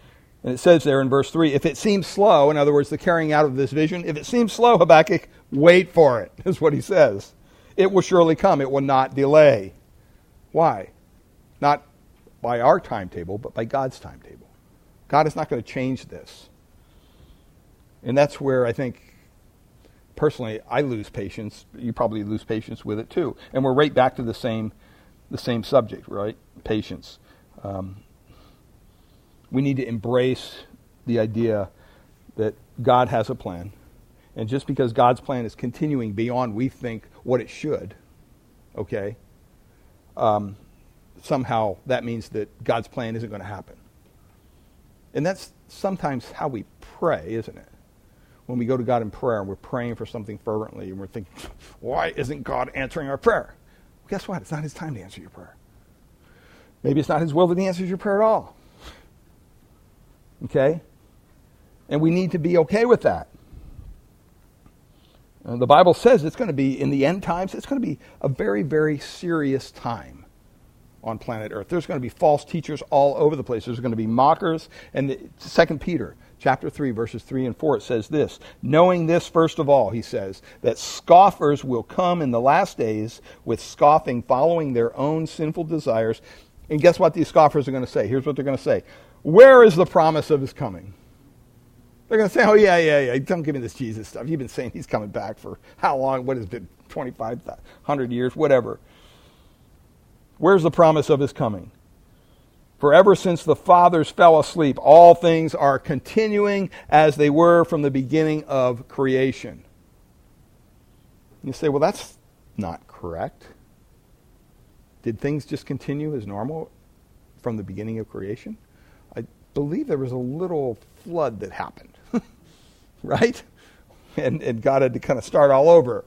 [SPEAKER 1] and it says there in verse 3 if it seems slow, in other words, the carrying out of this vision, if it seems slow, Habakkuk, wait for it, is what he says. It will surely come, it will not delay. Why? Not by our timetable, but by God's timetable. God is not going to change this. And that's where I think, personally, I lose patience. You probably lose patience with it too. And we're right back to the same, the same subject, right? Patience. Um, we need to embrace the idea that God has a plan. And just because God's plan is continuing beyond we think what it should, okay, um, somehow that means that God's plan isn't going to happen. And that's sometimes how we pray, isn't it? When we go to God in prayer and we're praying for something fervently and we're thinking, why isn't God answering our prayer? Well, guess what? It's not His time to answer your prayer. Maybe it's not His will that He answers your prayer at all. Okay? And we need to be okay with that. Uh, the Bible says it's going to be, in the end times, it's going to be a very, very serious time on planet Earth. There's going to be false teachers all over the place. There's going to be mockers. And Second Peter chapter 3, verses 3 and 4, it says this Knowing this, first of all, he says, that scoffers will come in the last days with scoffing, following their own sinful desires. And guess what these scoffers are going to say? Here's what they're going to say Where is the promise of his coming? They're going to say, oh, yeah, yeah, yeah, don't give me this Jesus stuff. You've been saying he's coming back for how long? What has been? 2,500 years? Whatever. Where's the promise of his coming? For ever since the fathers fell asleep, all things are continuing as they were from the beginning of creation. You say, well, that's not correct. Did things just continue as normal from the beginning of creation? Believe there was a little flood that happened right? And, and God had to kind of start all over.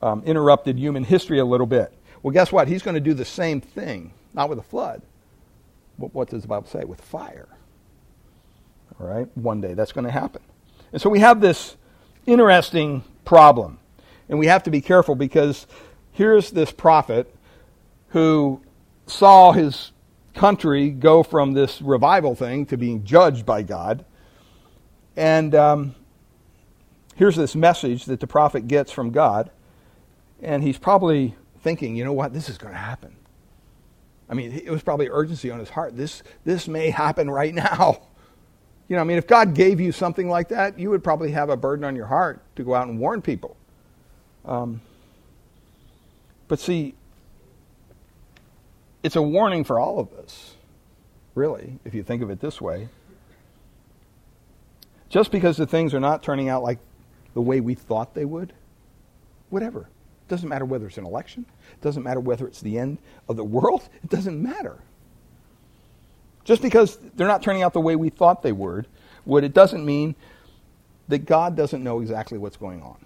[SPEAKER 1] Um, interrupted human history a little bit. Well, guess what? He's going to do the same thing, not with a flood. What does the Bible say? With fire. All right? One day that's going to happen. And so we have this interesting problem. And we have to be careful because here's this prophet who saw his country go from this revival thing to being judged by God. And um, here's this message that the prophet gets from God. And he's probably thinking, you know what, this is going to happen. I mean, it was probably urgency on his heart. This, this may happen right now. You know, I mean, if God gave you something like that, you would probably have a burden on your heart to go out and warn people. Um, but see, it's a warning for all of us, really, if you think of it this way. Just because the things are not turning out like the way we thought they would, whatever. It doesn't matter whether it's an election. It doesn't matter whether it's the end of the world. It doesn't matter. Just because they're not turning out the way we thought they would, would it doesn't mean that God doesn't know exactly what's going on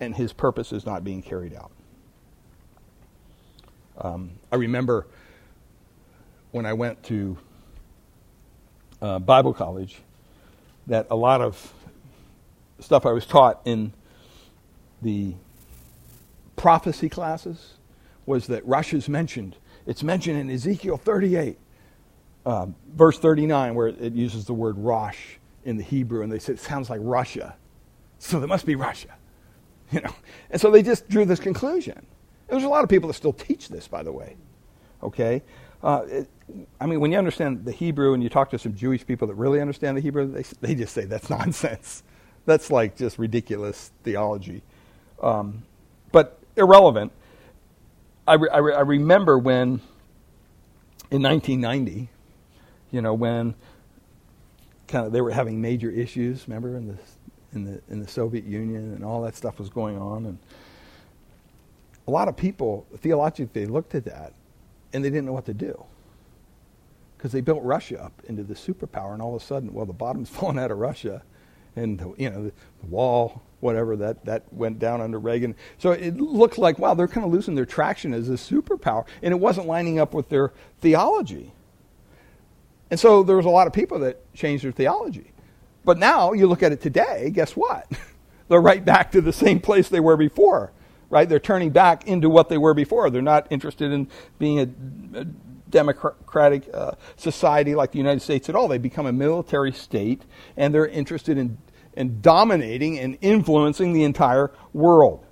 [SPEAKER 1] and his purpose is not being carried out. Um, I remember when I went to uh, Bible college that a lot of stuff I was taught in the prophecy classes was that Russia's mentioned. It's mentioned in Ezekiel 38, um, verse 39, where it uses the word Rosh in the Hebrew, and they said it sounds like Russia. So there must be Russia. You know? And so they just drew this conclusion. There's a lot of people that still teach this, by the way. Okay? Uh, it, I mean, when you understand the Hebrew and you talk to some Jewish people that really understand the Hebrew, they, they just say that's nonsense. That's like just ridiculous theology. Um, but irrelevant. I, re, I, re, I remember when, in 1990, you know, when kind of they were having major issues, remember, in the, in the, in the Soviet Union and all that stuff was going on. And a lot of people, theologically, looked at that and they didn't know what to do because they built Russia up into the superpower, and all of a sudden, well, the bottom's falling out of Russia, and the, you know the, the, wall, whatever that that went down under Reagan. So it looked like wow, they're kind of losing their traction as a superpower, and it wasn't lining up with their theology. And so there was a lot of people that changed their theology. But now you look at it today, guess what? they're right back to the same place they were before right? They're turning back into what they were before. They're not interested in being a, a democratic uh, society like the United States at all. They become a military state, and they're interested in, in dominating and influencing the entire world.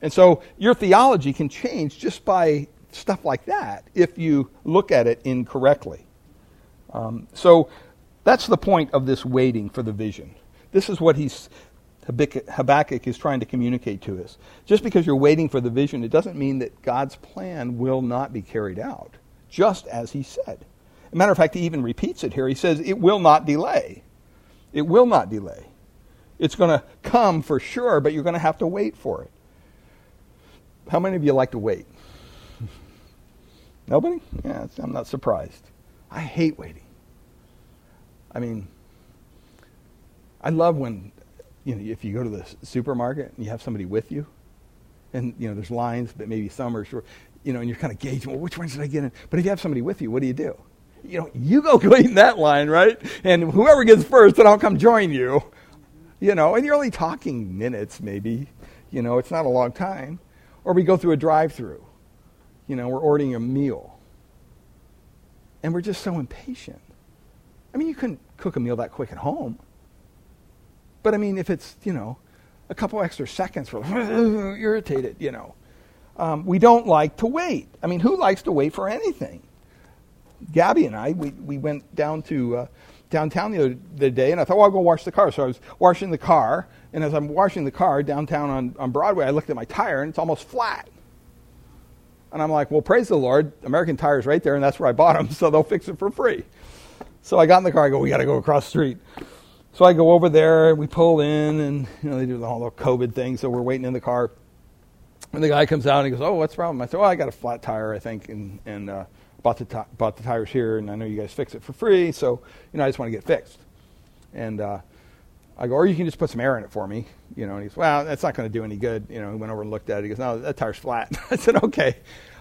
[SPEAKER 1] And so your theology can change just by stuff like that if you look at it incorrectly. Um, so that's the point of this waiting for the vision. This is what he's Habakkuk is trying to communicate to us. Just because you're waiting for the vision, it doesn't mean that God's plan will not be carried out, just as he said. As a matter of fact, he even repeats it here. He says, It will not delay. It will not delay. It's going to come for sure, but you're going to have to wait for it. How many of you like to wait? Nobody? Yeah, I'm not surprised. I hate waiting. I mean, I love when, you know, if you go to the supermarket and you have somebody with you, and you know there's lines, but maybe some are short, you know, and you're kind of gauging, well, which one should I get in? But if you have somebody with you, what do you do? You know, you go clean that line, right? And whoever gets first, then I'll come join you. You know, and you're only talking minutes, maybe. You know, it's not a long time. Or we go through a drive-through. You know, we're ordering a meal, and we're just so impatient. I mean, you couldn't cook a meal that quick at home. But I mean, if it's, you know, a couple extra seconds, we're irritated, you know. Um, we don't like to wait. I mean, who likes to wait for anything? Gabby and I, we, we went down to uh, downtown the other the day, and I thought, well, I'll go wash the car. So I was washing the car, and as I'm washing the car downtown on, on Broadway, I looked at my tire, and it's almost flat. And I'm like, well, praise the Lord. American Tire's right there, and that's where I bought them, so they'll fix it for free. So I got in the car. I go, we got to go across the street. So I go over there. And we pull in, and you know they do the whole COVID thing. So we're waiting in the car. And the guy comes out and he goes, "Oh, what's the problem?" I said, "Well, I got a flat tire, I think, and and uh, bought the t- bought the tires here, and I know you guys fix it for free, so you know I just want to get fixed." And uh, I go, "Or you can just put some air in it for me," you know. And he's, "Well, that's not going to do any good." You know, he went over and looked at it. He goes, "No, that tire's flat." I said, "Okay."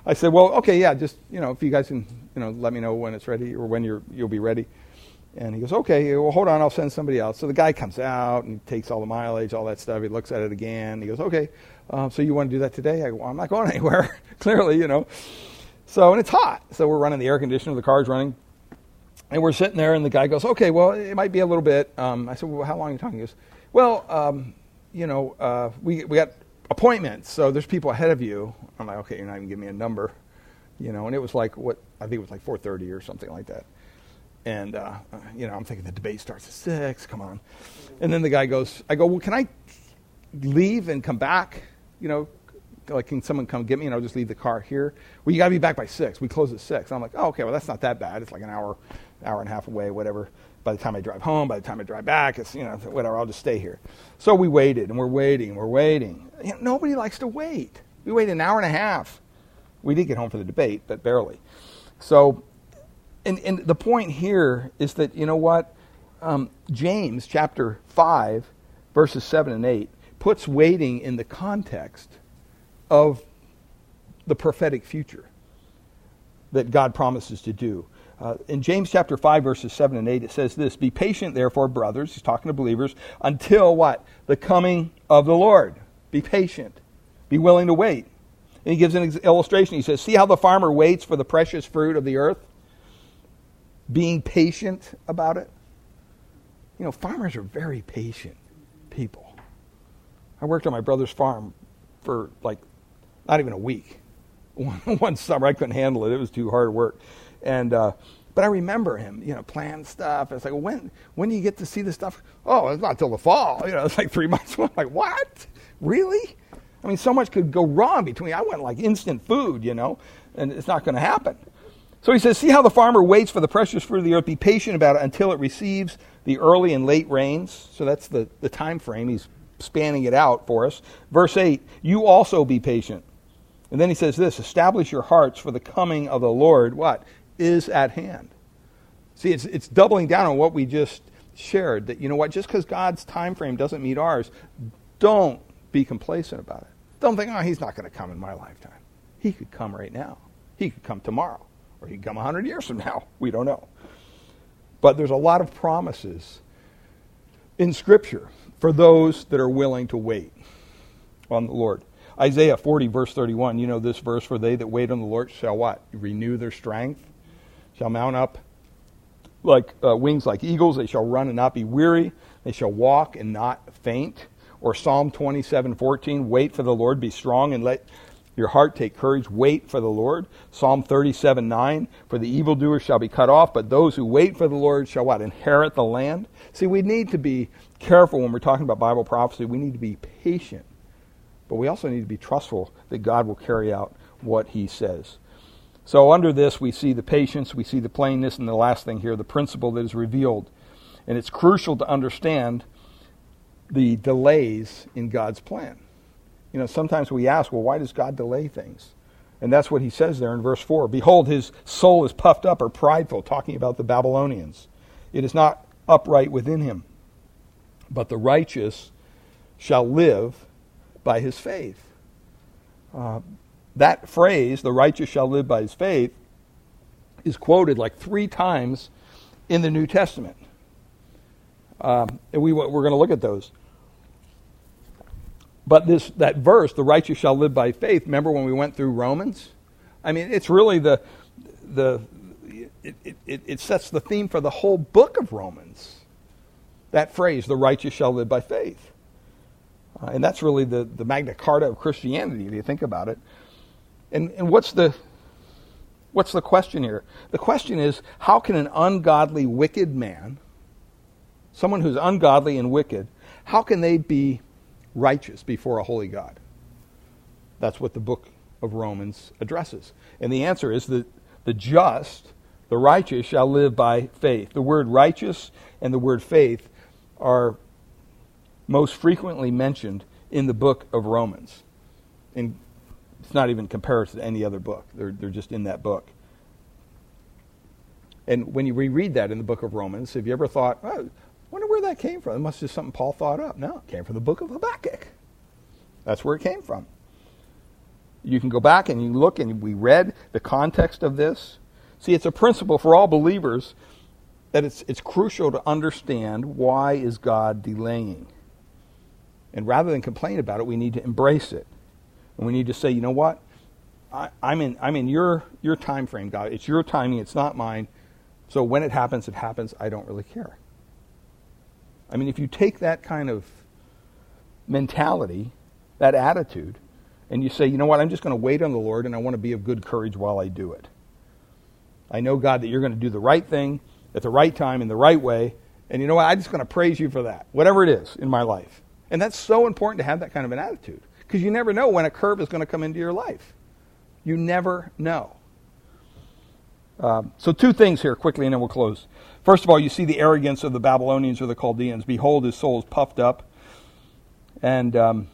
[SPEAKER 1] I said, "Well, okay, yeah, just you know, if you guys can, you know, let me know when it's ready or when you're you'll be ready." And he goes, okay, well, hold on, I'll send somebody else. So the guy comes out and takes all the mileage, all that stuff. He looks at it again. He goes, okay, uh, so you want to do that today? I go, well, I'm not going anywhere, clearly, you know. So, and it's hot. So we're running the air conditioner, the car's running. And we're sitting there, and the guy goes, okay, well, it might be a little bit. Um, I said, well, how long are you talking? He goes, well, um, you know, uh, we, we got appointments, so there's people ahead of you. I'm like, okay, you're not even giving me a number. You know, and it was like, what, I think it was like 4.30 or something like that. And, uh, you know, I'm thinking the debate starts at 6, come on. And then the guy goes, I go, well, can I leave and come back? You know, like, can someone come get me and I'll just leave the car here? Well, you got to be back by 6. We close at 6. And I'm like, oh, okay, well, that's not that bad. It's like an hour, hour and a half away, whatever. By the time I drive home, by the time I drive back, it's, you know, whatever, I'll just stay here. So we waited and we're waiting we're waiting. You know, nobody likes to wait. We waited an hour and a half. We did get home for the debate, but barely. So and, and the point here is that, you know what? Um, James chapter 5, verses 7 and 8, puts waiting in the context of the prophetic future that God promises to do. Uh, in James chapter 5, verses 7 and 8, it says this Be patient, therefore, brothers, he's talking to believers, until what? The coming of the Lord. Be patient. Be willing to wait. And he gives an illustration. He says, See how the farmer waits for the precious fruit of the earth? being patient about it. You know, farmers are very patient people. I worked on my brother's farm for like not even a week. One, summer, I couldn't handle it. It was too hard work. And, uh, but I remember him, you know, plan stuff. It's like, when, when do you get to see the stuff? Oh, it's not till the fall. You know, it's like three months. I'm like, what? Really? I mean, so much could go wrong between. I went like instant food, you know, and it's not going to happen. So he says, See how the farmer waits for the precious fruit of the earth, be patient about it until it receives the early and late rains. So that's the, the time frame. He's spanning it out for us. Verse 8, you also be patient. And then he says this establish your hearts for the coming of the Lord, what? Is at hand. See, it's, it's doubling down on what we just shared. That, you know what, just because God's time frame doesn't meet ours, don't be complacent about it. Don't think, oh, he's not going to come in my lifetime. He could come right now. He could come tomorrow. Or he can come 100 years from now. We don't know. But there's a lot of promises in Scripture for those that are willing to wait on the Lord. Isaiah 40, verse 31, you know this verse, for they that wait on the Lord shall what? Renew their strength, shall mount up like uh, wings like eagles, they shall run and not be weary, they shall walk and not faint. Or Psalm 27, 14, wait for the Lord, be strong and let your heart take courage, wait for the Lord. Psalm 37 9, for the evildoer shall be cut off, but those who wait for the Lord shall what? Inherit the land. See, we need to be careful when we're talking about Bible prophecy. We need to be patient, but we also need to be trustful that God will carry out what he says. So, under this, we see the patience, we see the plainness, and the last thing here, the principle that is revealed. And it's crucial to understand the delays in God's plan. You know, sometimes we ask, well, why does God delay things? And that's what he says there in verse 4. Behold, his soul is puffed up or prideful, talking about the Babylonians. It is not upright within him. But the righteous shall live by his faith. Uh, that phrase, the righteous shall live by his faith, is quoted like three times in the New Testament. Um, and we, we're going to look at those. But this that verse, the righteous shall live by faith. Remember when we went through Romans? I mean, it's really the the it, it, it sets the theme for the whole book of Romans. That phrase, the righteous shall live by faith. Uh, and that's really the, the Magna Carta of Christianity, if you think about it. And, and what's, the, what's the question here? The question is how can an ungodly, wicked man, someone who's ungodly and wicked, how can they be righteous before a holy God? That's what the book of Romans addresses. And the answer is that the just, the righteous, shall live by faith. The word righteous and the word faith are most frequently mentioned in the book of Romans. And it's not even comparison to any other book, they're, they're just in that book. And when you reread that in the book of Romans, have you ever thought, oh, wonder where that came from? It must be something Paul thought up. No, it came from the book of Habakkuk. That's where it came from. You can go back and you look and we read the context of this. See, it's a principle for all believers that it's, it's crucial to understand why is God delaying. And rather than complain about it, we need to embrace it. And we need to say, you know what? I, am in, I'm in your, your time frame, God. It's your timing, it's not mine. So when it happens, it happens. I don't really care. I mean, if you take that kind of mentality, that attitude, and you say, you know what, I'm just going to wait on the Lord and I want to be of good courage while I do it. I know, God, that you're going to do the right thing at the right time in the right way. And you know what? I'm just going to praise you for that, whatever it is in my life. And that's so important to have that kind of an attitude because you never know when a curve is going to come into your life. You never know. Um, so, two things here quickly, and then we'll close. First of all, you see the arrogance of the Babylonians or the Chaldeans. Behold, his soul is puffed up. And, um,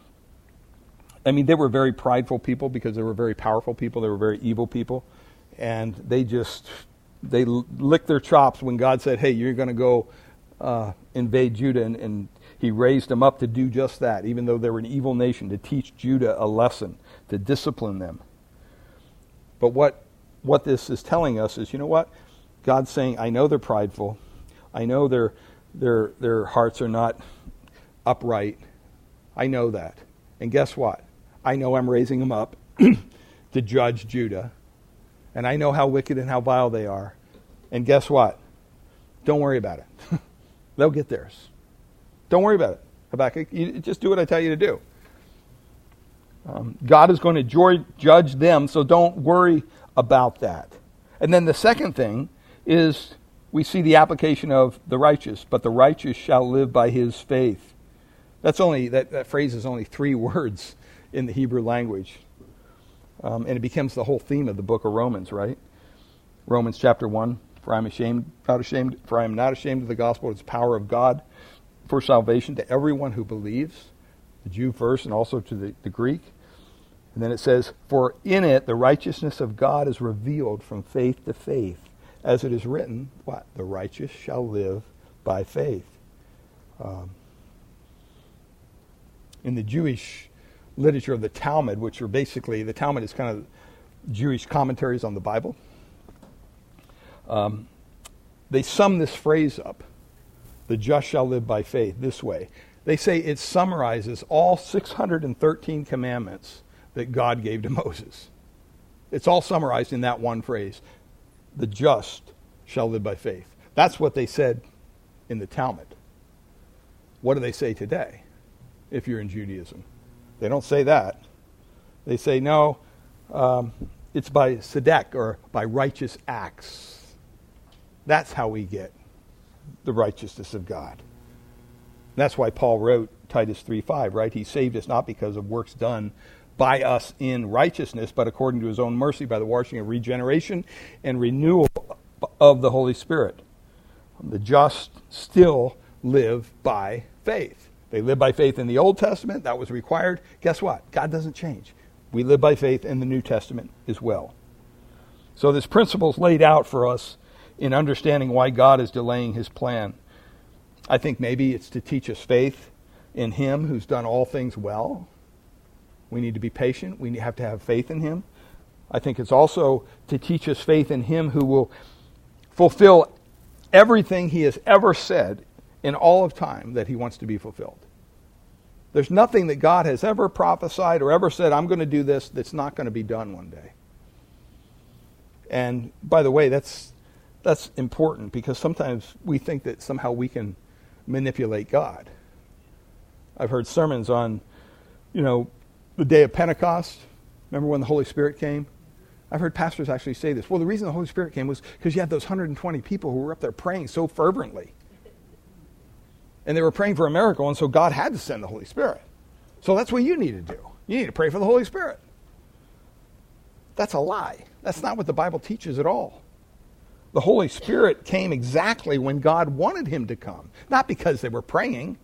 [SPEAKER 1] I mean, they were very prideful people because they were very powerful people. They were very evil people. And they just, they licked their chops when God said, hey, you're going to go uh, invade Judah. And, and he raised them up to do just that, even though they were an evil nation, to teach Judah a lesson, to discipline them. But what, what this is telling us is, you know what? God's saying, I know they're prideful. I know their, their, their hearts are not upright. I know that. And guess what? I know I'm raising them up to judge Judah. And I know how wicked and how vile they are. And guess what? Don't worry about it. They'll get theirs. Don't worry about it, Habakkuk. You just do what I tell you to do. Um, God is going to joy, judge them, so don't worry about that. And then the second thing is we see the application of the righteous, but the righteous shall live by his faith. That's only that, that phrase is only three words in the Hebrew language. Um, and it becomes the whole theme of the book of Romans, right? Romans chapter 1, for I am ashamed, not ashamed, for I am not ashamed of the gospel, it's power of God for salvation to everyone who believes, the Jew first and also to the, the Greek. And then it says, For in it the righteousness of God is revealed from faith to faith. As it is written, what? The righteous shall live by faith. Um, in the Jewish literature of the Talmud, which are basically, the Talmud is kind of Jewish commentaries on the Bible, um, they sum this phrase up the just shall live by faith this way. They say it summarizes all 613 commandments that God gave to Moses. It's all summarized in that one phrase the just shall live by faith. That's what they said in the Talmud. What do they say today if you're in Judaism? They don't say that. They say, no, um, it's by tzedek or by righteous acts. That's how we get the righteousness of God. that's why Paul wrote Titus 3:5, right? He saved us not because of works done by us in righteousness, but according to his own mercy by the washing of regeneration and renewal of the Holy Spirit. The just still live by faith. They live by faith in the Old Testament, that was required. Guess what? God doesn't change. We live by faith in the New Testament as well. So this principle is laid out for us in understanding why God is delaying his plan. I think maybe it's to teach us faith in him who's done all things well. We need to be patient. We have to have faith in him. I think it's also to teach us faith in him who will fulfill everything he has ever said in all of time that he wants to be fulfilled. There's nothing that God has ever prophesied or ever said, I'm going to do this, that's not going to be done one day. And by the way, that's, that's important because sometimes we think that somehow we can manipulate God. I've heard sermons on, you know, the day of Pentecost. Remember when the Holy Spirit came? I've heard pastors actually say this. Well, the reason the Holy Spirit came was because you had those 120 people who were up there praying so fervently. And they were praying for a miracle, and so God had to send the Holy Spirit. So that's what you need to do. You need to pray for the Holy Spirit. That's a lie. That's not what the Bible teaches at all. The Holy Spirit came exactly when God wanted him to come, not because they were praying,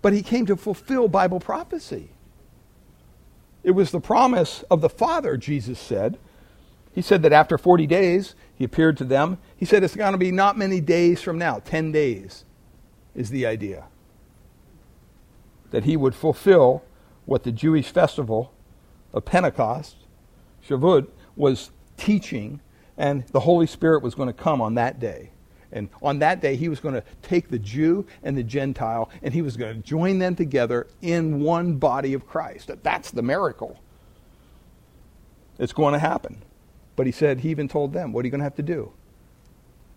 [SPEAKER 1] but he came to fulfill Bible prophecy. It was the promise of the Father, Jesus said. He said that after 40 days, he appeared to them. He said it's going to be not many days from now, 10 days is the idea. That he would fulfill what the Jewish festival of Pentecost, Shavuot, was teaching, and the Holy Spirit was going to come on that day. And on that day, he was going to take the Jew and the Gentile, and he was going to join them together in one body of Christ. That's the miracle. It's going to happen. But he said, he even told them, what are you going to have to do?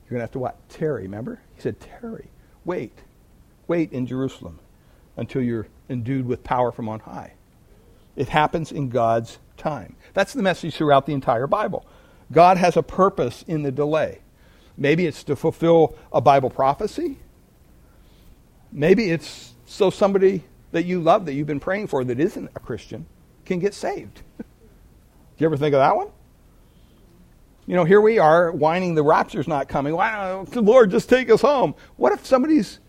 [SPEAKER 1] You're going to have to what? tarry, remember? He said, tarry, Wait. Wait in Jerusalem until you're endued with power from on high. It happens in God's time. That's the message throughout the entire Bible. God has a purpose in the delay. Maybe it's to fulfill a Bible prophecy. Maybe it's so somebody that you love that you've been praying for that isn't a Christian can get saved. Do you ever think of that one? You know, here we are whining the rapture's not coming. Wow, Lord, just take us home. What if somebody's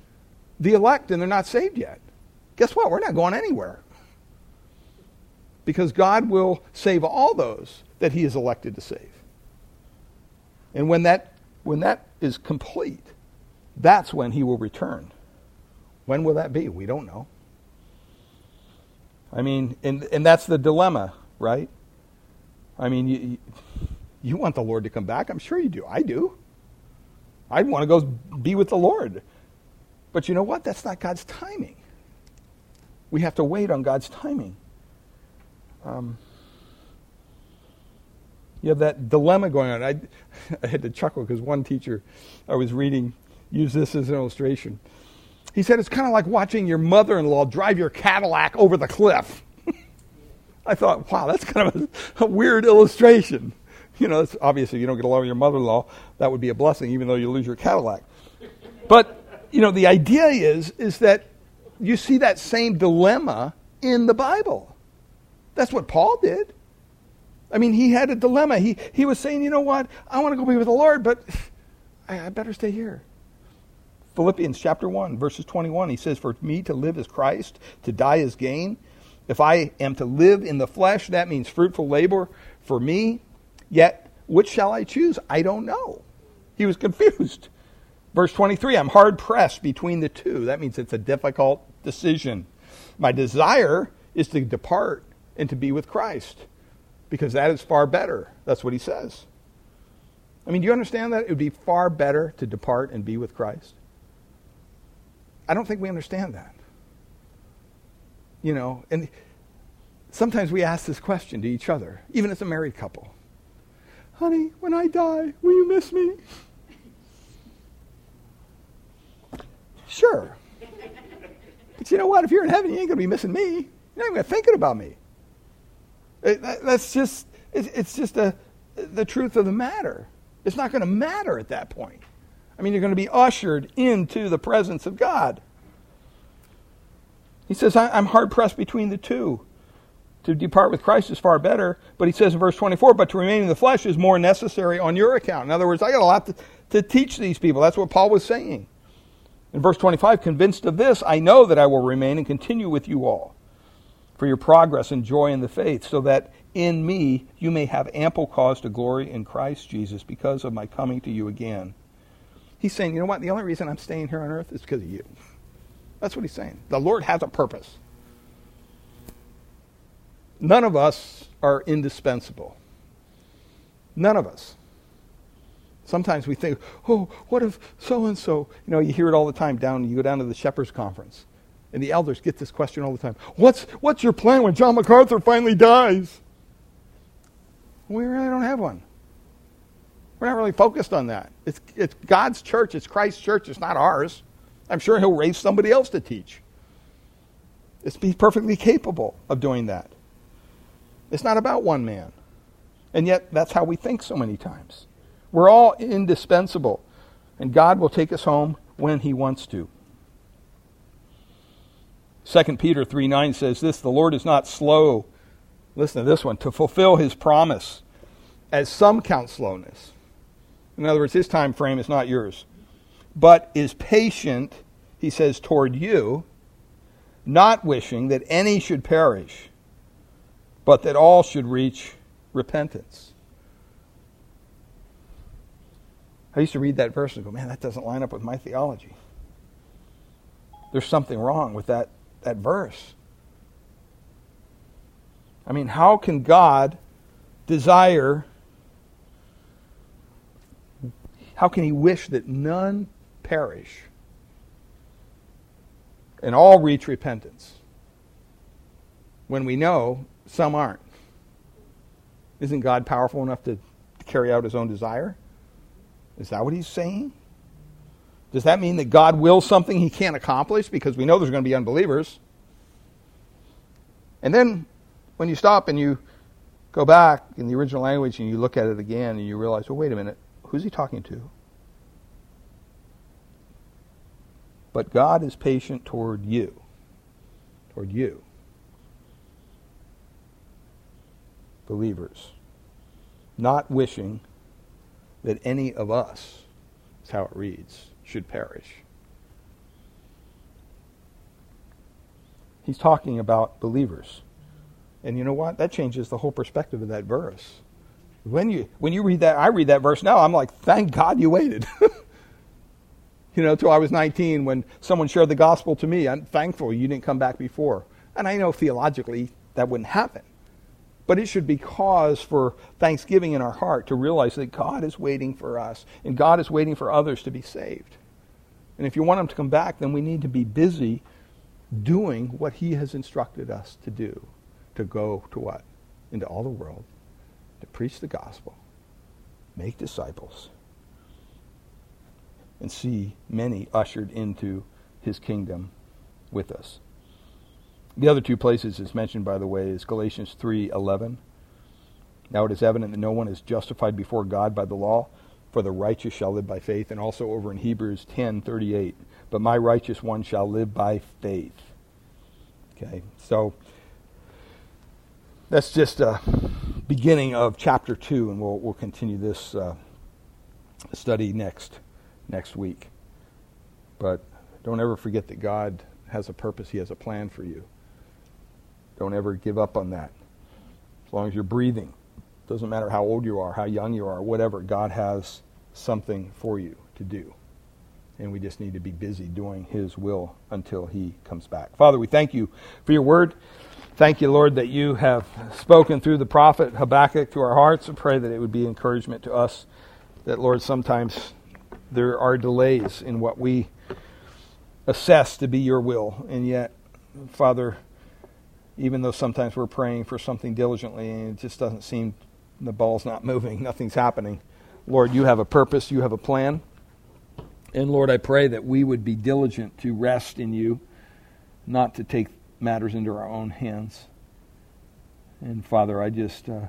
[SPEAKER 1] the elect and they're not saved yet? Guess what? We're not going anywhere. Because God will save all those that he is elected to save. And when that when that is complete, that's when he will return. When will that be? We don't know. I mean, and, and that's the dilemma, right? I mean, you, you want the Lord to come back. I'm sure you do. I do. I'd want to go be with the Lord. But you know what? That's not God's timing. We have to wait on God's timing. Um, you have that dilemma going on. I, I had to chuckle because one teacher I was reading used this as an illustration. He said it's kind of like watching your mother in law drive your Cadillac over the cliff. I thought, wow, that's kind of a, a weird illustration. You know, obviously you don't get along with your mother in law, that would be a blessing, even though you lose your Cadillac. But, you know, the idea is, is that you see that same dilemma in the Bible. That's what Paul did. I mean, he had a dilemma. He, he was saying, you know what? I want to go be with the Lord, but I, I better stay here. Philippians chapter 1, verses 21, he says, For me to live is Christ, to die is gain. If I am to live in the flesh, that means fruitful labor for me. Yet, which shall I choose? I don't know. He was confused. Verse 23, I'm hard pressed between the two. That means it's a difficult decision. My desire is to depart and to be with Christ because that is far better. That's what he says. I mean, do you understand that? It would be far better to depart and be with Christ. I don't think we understand that. You know, and sometimes we ask this question to each other, even as a married couple Honey, when I die, will you miss me? Sure. But you know what? If you're in heaven, you ain't going to be missing me. You're not even thinking about me. It, that's just, it, it's just a, the truth of the matter. It's not going to matter at that point. I mean, you're going to be ushered into the presence of God. He says, I'm hard pressed between the two. To depart with Christ is far better. But he says in verse 24, but to remain in the flesh is more necessary on your account. In other words, I got a lot to, to teach these people. That's what Paul was saying. In verse 25, convinced of this, I know that I will remain and continue with you all for your progress and joy in the faith, so that in me you may have ample cause to glory in Christ Jesus because of my coming to you again. He's saying, you know what? The only reason I'm staying here on earth is because of you. That's what he's saying. The Lord has a purpose. None of us are indispensable. None of us. Sometimes we think, oh, what if so and so? You know, you hear it all the time down, you go down to the Shepherds Conference, and the elders get this question all the time What's, what's your plan when John MacArthur finally dies? We really don't have one. We're not really focused on that. It's, it's God's church, it's Christ's church, it's not ours. I'm sure He'll raise somebody else to teach. It's be perfectly capable of doing that. It's not about one man. And yet, that's how we think so many times. We're all indispensable, and God will take us home when He wants to. 2 Peter 3 9 says this The Lord is not slow, listen to this one, to fulfill His promise, as some count slowness. In other words, His time frame is not yours, but is patient, He says, toward you, not wishing that any should perish, but that all should reach repentance. I used to read that verse and go, man, that doesn't line up with my theology. There's something wrong with that, that verse. I mean, how can God desire, how can He wish that none perish and all reach repentance when we know some aren't? Isn't God powerful enough to carry out His own desire? Is that what he's saying? Does that mean that God wills something he can't accomplish because we know there's going to be unbelievers? And then when you stop and you go back in the original language and you look at it again and you realize, well, wait a minute, who's he talking to? But God is patient toward you. Toward you. Believers. Not wishing that any of us, that's how it reads, should perish. He's talking about believers. And you know what? That changes the whole perspective of that verse. When you when you read that, I read that verse now, I'm like, thank God you waited. you know, till I was 19 when someone shared the gospel to me. I'm thankful you didn't come back before. And I know theologically that wouldn't happen. But it should be cause for thanksgiving in our heart to realize that God is waiting for us and God is waiting for others to be saved. And if you want them to come back, then we need to be busy doing what He has instructed us to do to go to what? Into all the world, to preach the gospel, make disciples, and see many ushered into His kingdom with us. The other two places it's mentioned, by the way, is Galatians 3:11. Now it is evident that no one is justified before God by the law, for the righteous shall live by faith, and also over in Hebrews 10:38, but my righteous one shall live by faith. Okay, so that's just a beginning of chapter two, and we'll we'll continue this uh, study next next week. But don't ever forget that God has a purpose; He has a plan for you. Don't ever give up on that. As long as you're breathing, doesn't matter how old you are, how young you are, whatever, God has something for you to do. And we just need to be busy doing His will until He comes back. Father, we thank you for your word. Thank you, Lord, that you have spoken through the prophet Habakkuk to our hearts. and pray that it would be encouragement to us. That, Lord, sometimes there are delays in what we assess to be your will. And yet, Father, even though sometimes we're praying for something diligently and it just doesn't seem the ball's not moving, nothing's happening. Lord, you have a purpose, you have a plan. And Lord, I pray that we would be diligent to rest in you, not to take matters into our own hands. And Father, I just uh,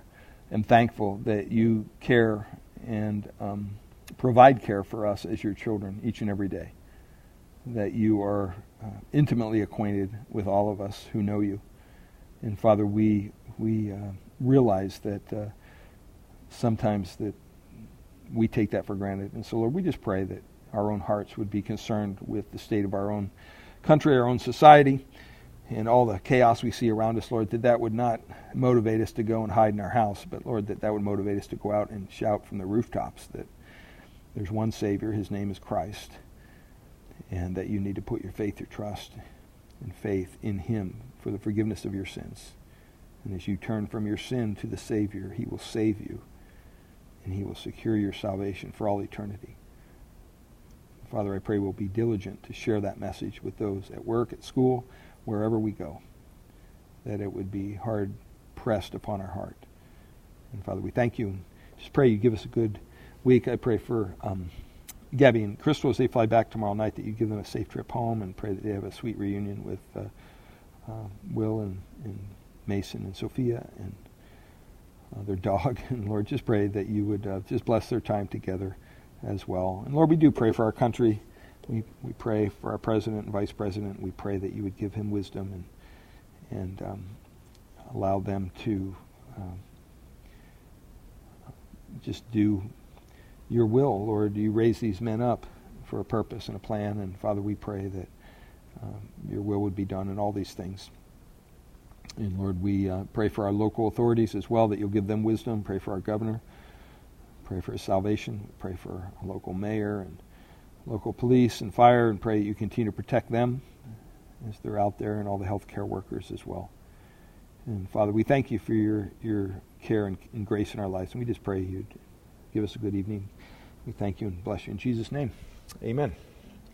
[SPEAKER 1] am thankful that you care and um, provide care for us as your children each and every day. That you are uh, intimately acquainted with all of us who know you. And Father, we we uh, realize that uh, sometimes that we take that for granted. And so, Lord, we just pray that our own hearts would be concerned with the state of our own country, our own society, and all the chaos we see around us, Lord, that that would not motivate us to go and hide in our house, but Lord, that that would motivate us to go out and shout from the rooftops that there's one Savior, His name is Christ, and that you need to put your faith, your trust, and faith in Him for the forgiveness of your sins. And as you turn from your sin to the Savior, He will save you, and He will secure your salvation for all eternity. Father, I pray we'll be diligent to share that message with those at work, at school, wherever we go, that it would be hard pressed upon our heart. And Father, we thank you. Just pray you give us a good week. I pray for um, Gabby and Crystal as they fly back tomorrow night that you give them a safe trip home and pray that they have a sweet reunion with uh, uh, Will and, and, Mason and Sophia and uh, their dog. And Lord, just pray that you would uh, just bless their time together as well. And Lord, we do pray for our country. We, we pray for our president and vice president. We pray that you would give him wisdom and, and um, allow them to um, just do your will, Lord. You raise these men up for a purpose and a plan. And Father, we pray that your will would be done in all these things. And Lord, we uh, pray for our local authorities as well, that you'll give them wisdom. Pray for our governor. Pray for his salvation. Pray for a local mayor and local police and fire, and pray that you continue to protect them as they're out there and all the healthcare workers as well. And Father, we thank you for your, your care and, and grace in our lives. And we just pray you'd give us a good evening. We thank you and bless you in Jesus' name. Amen.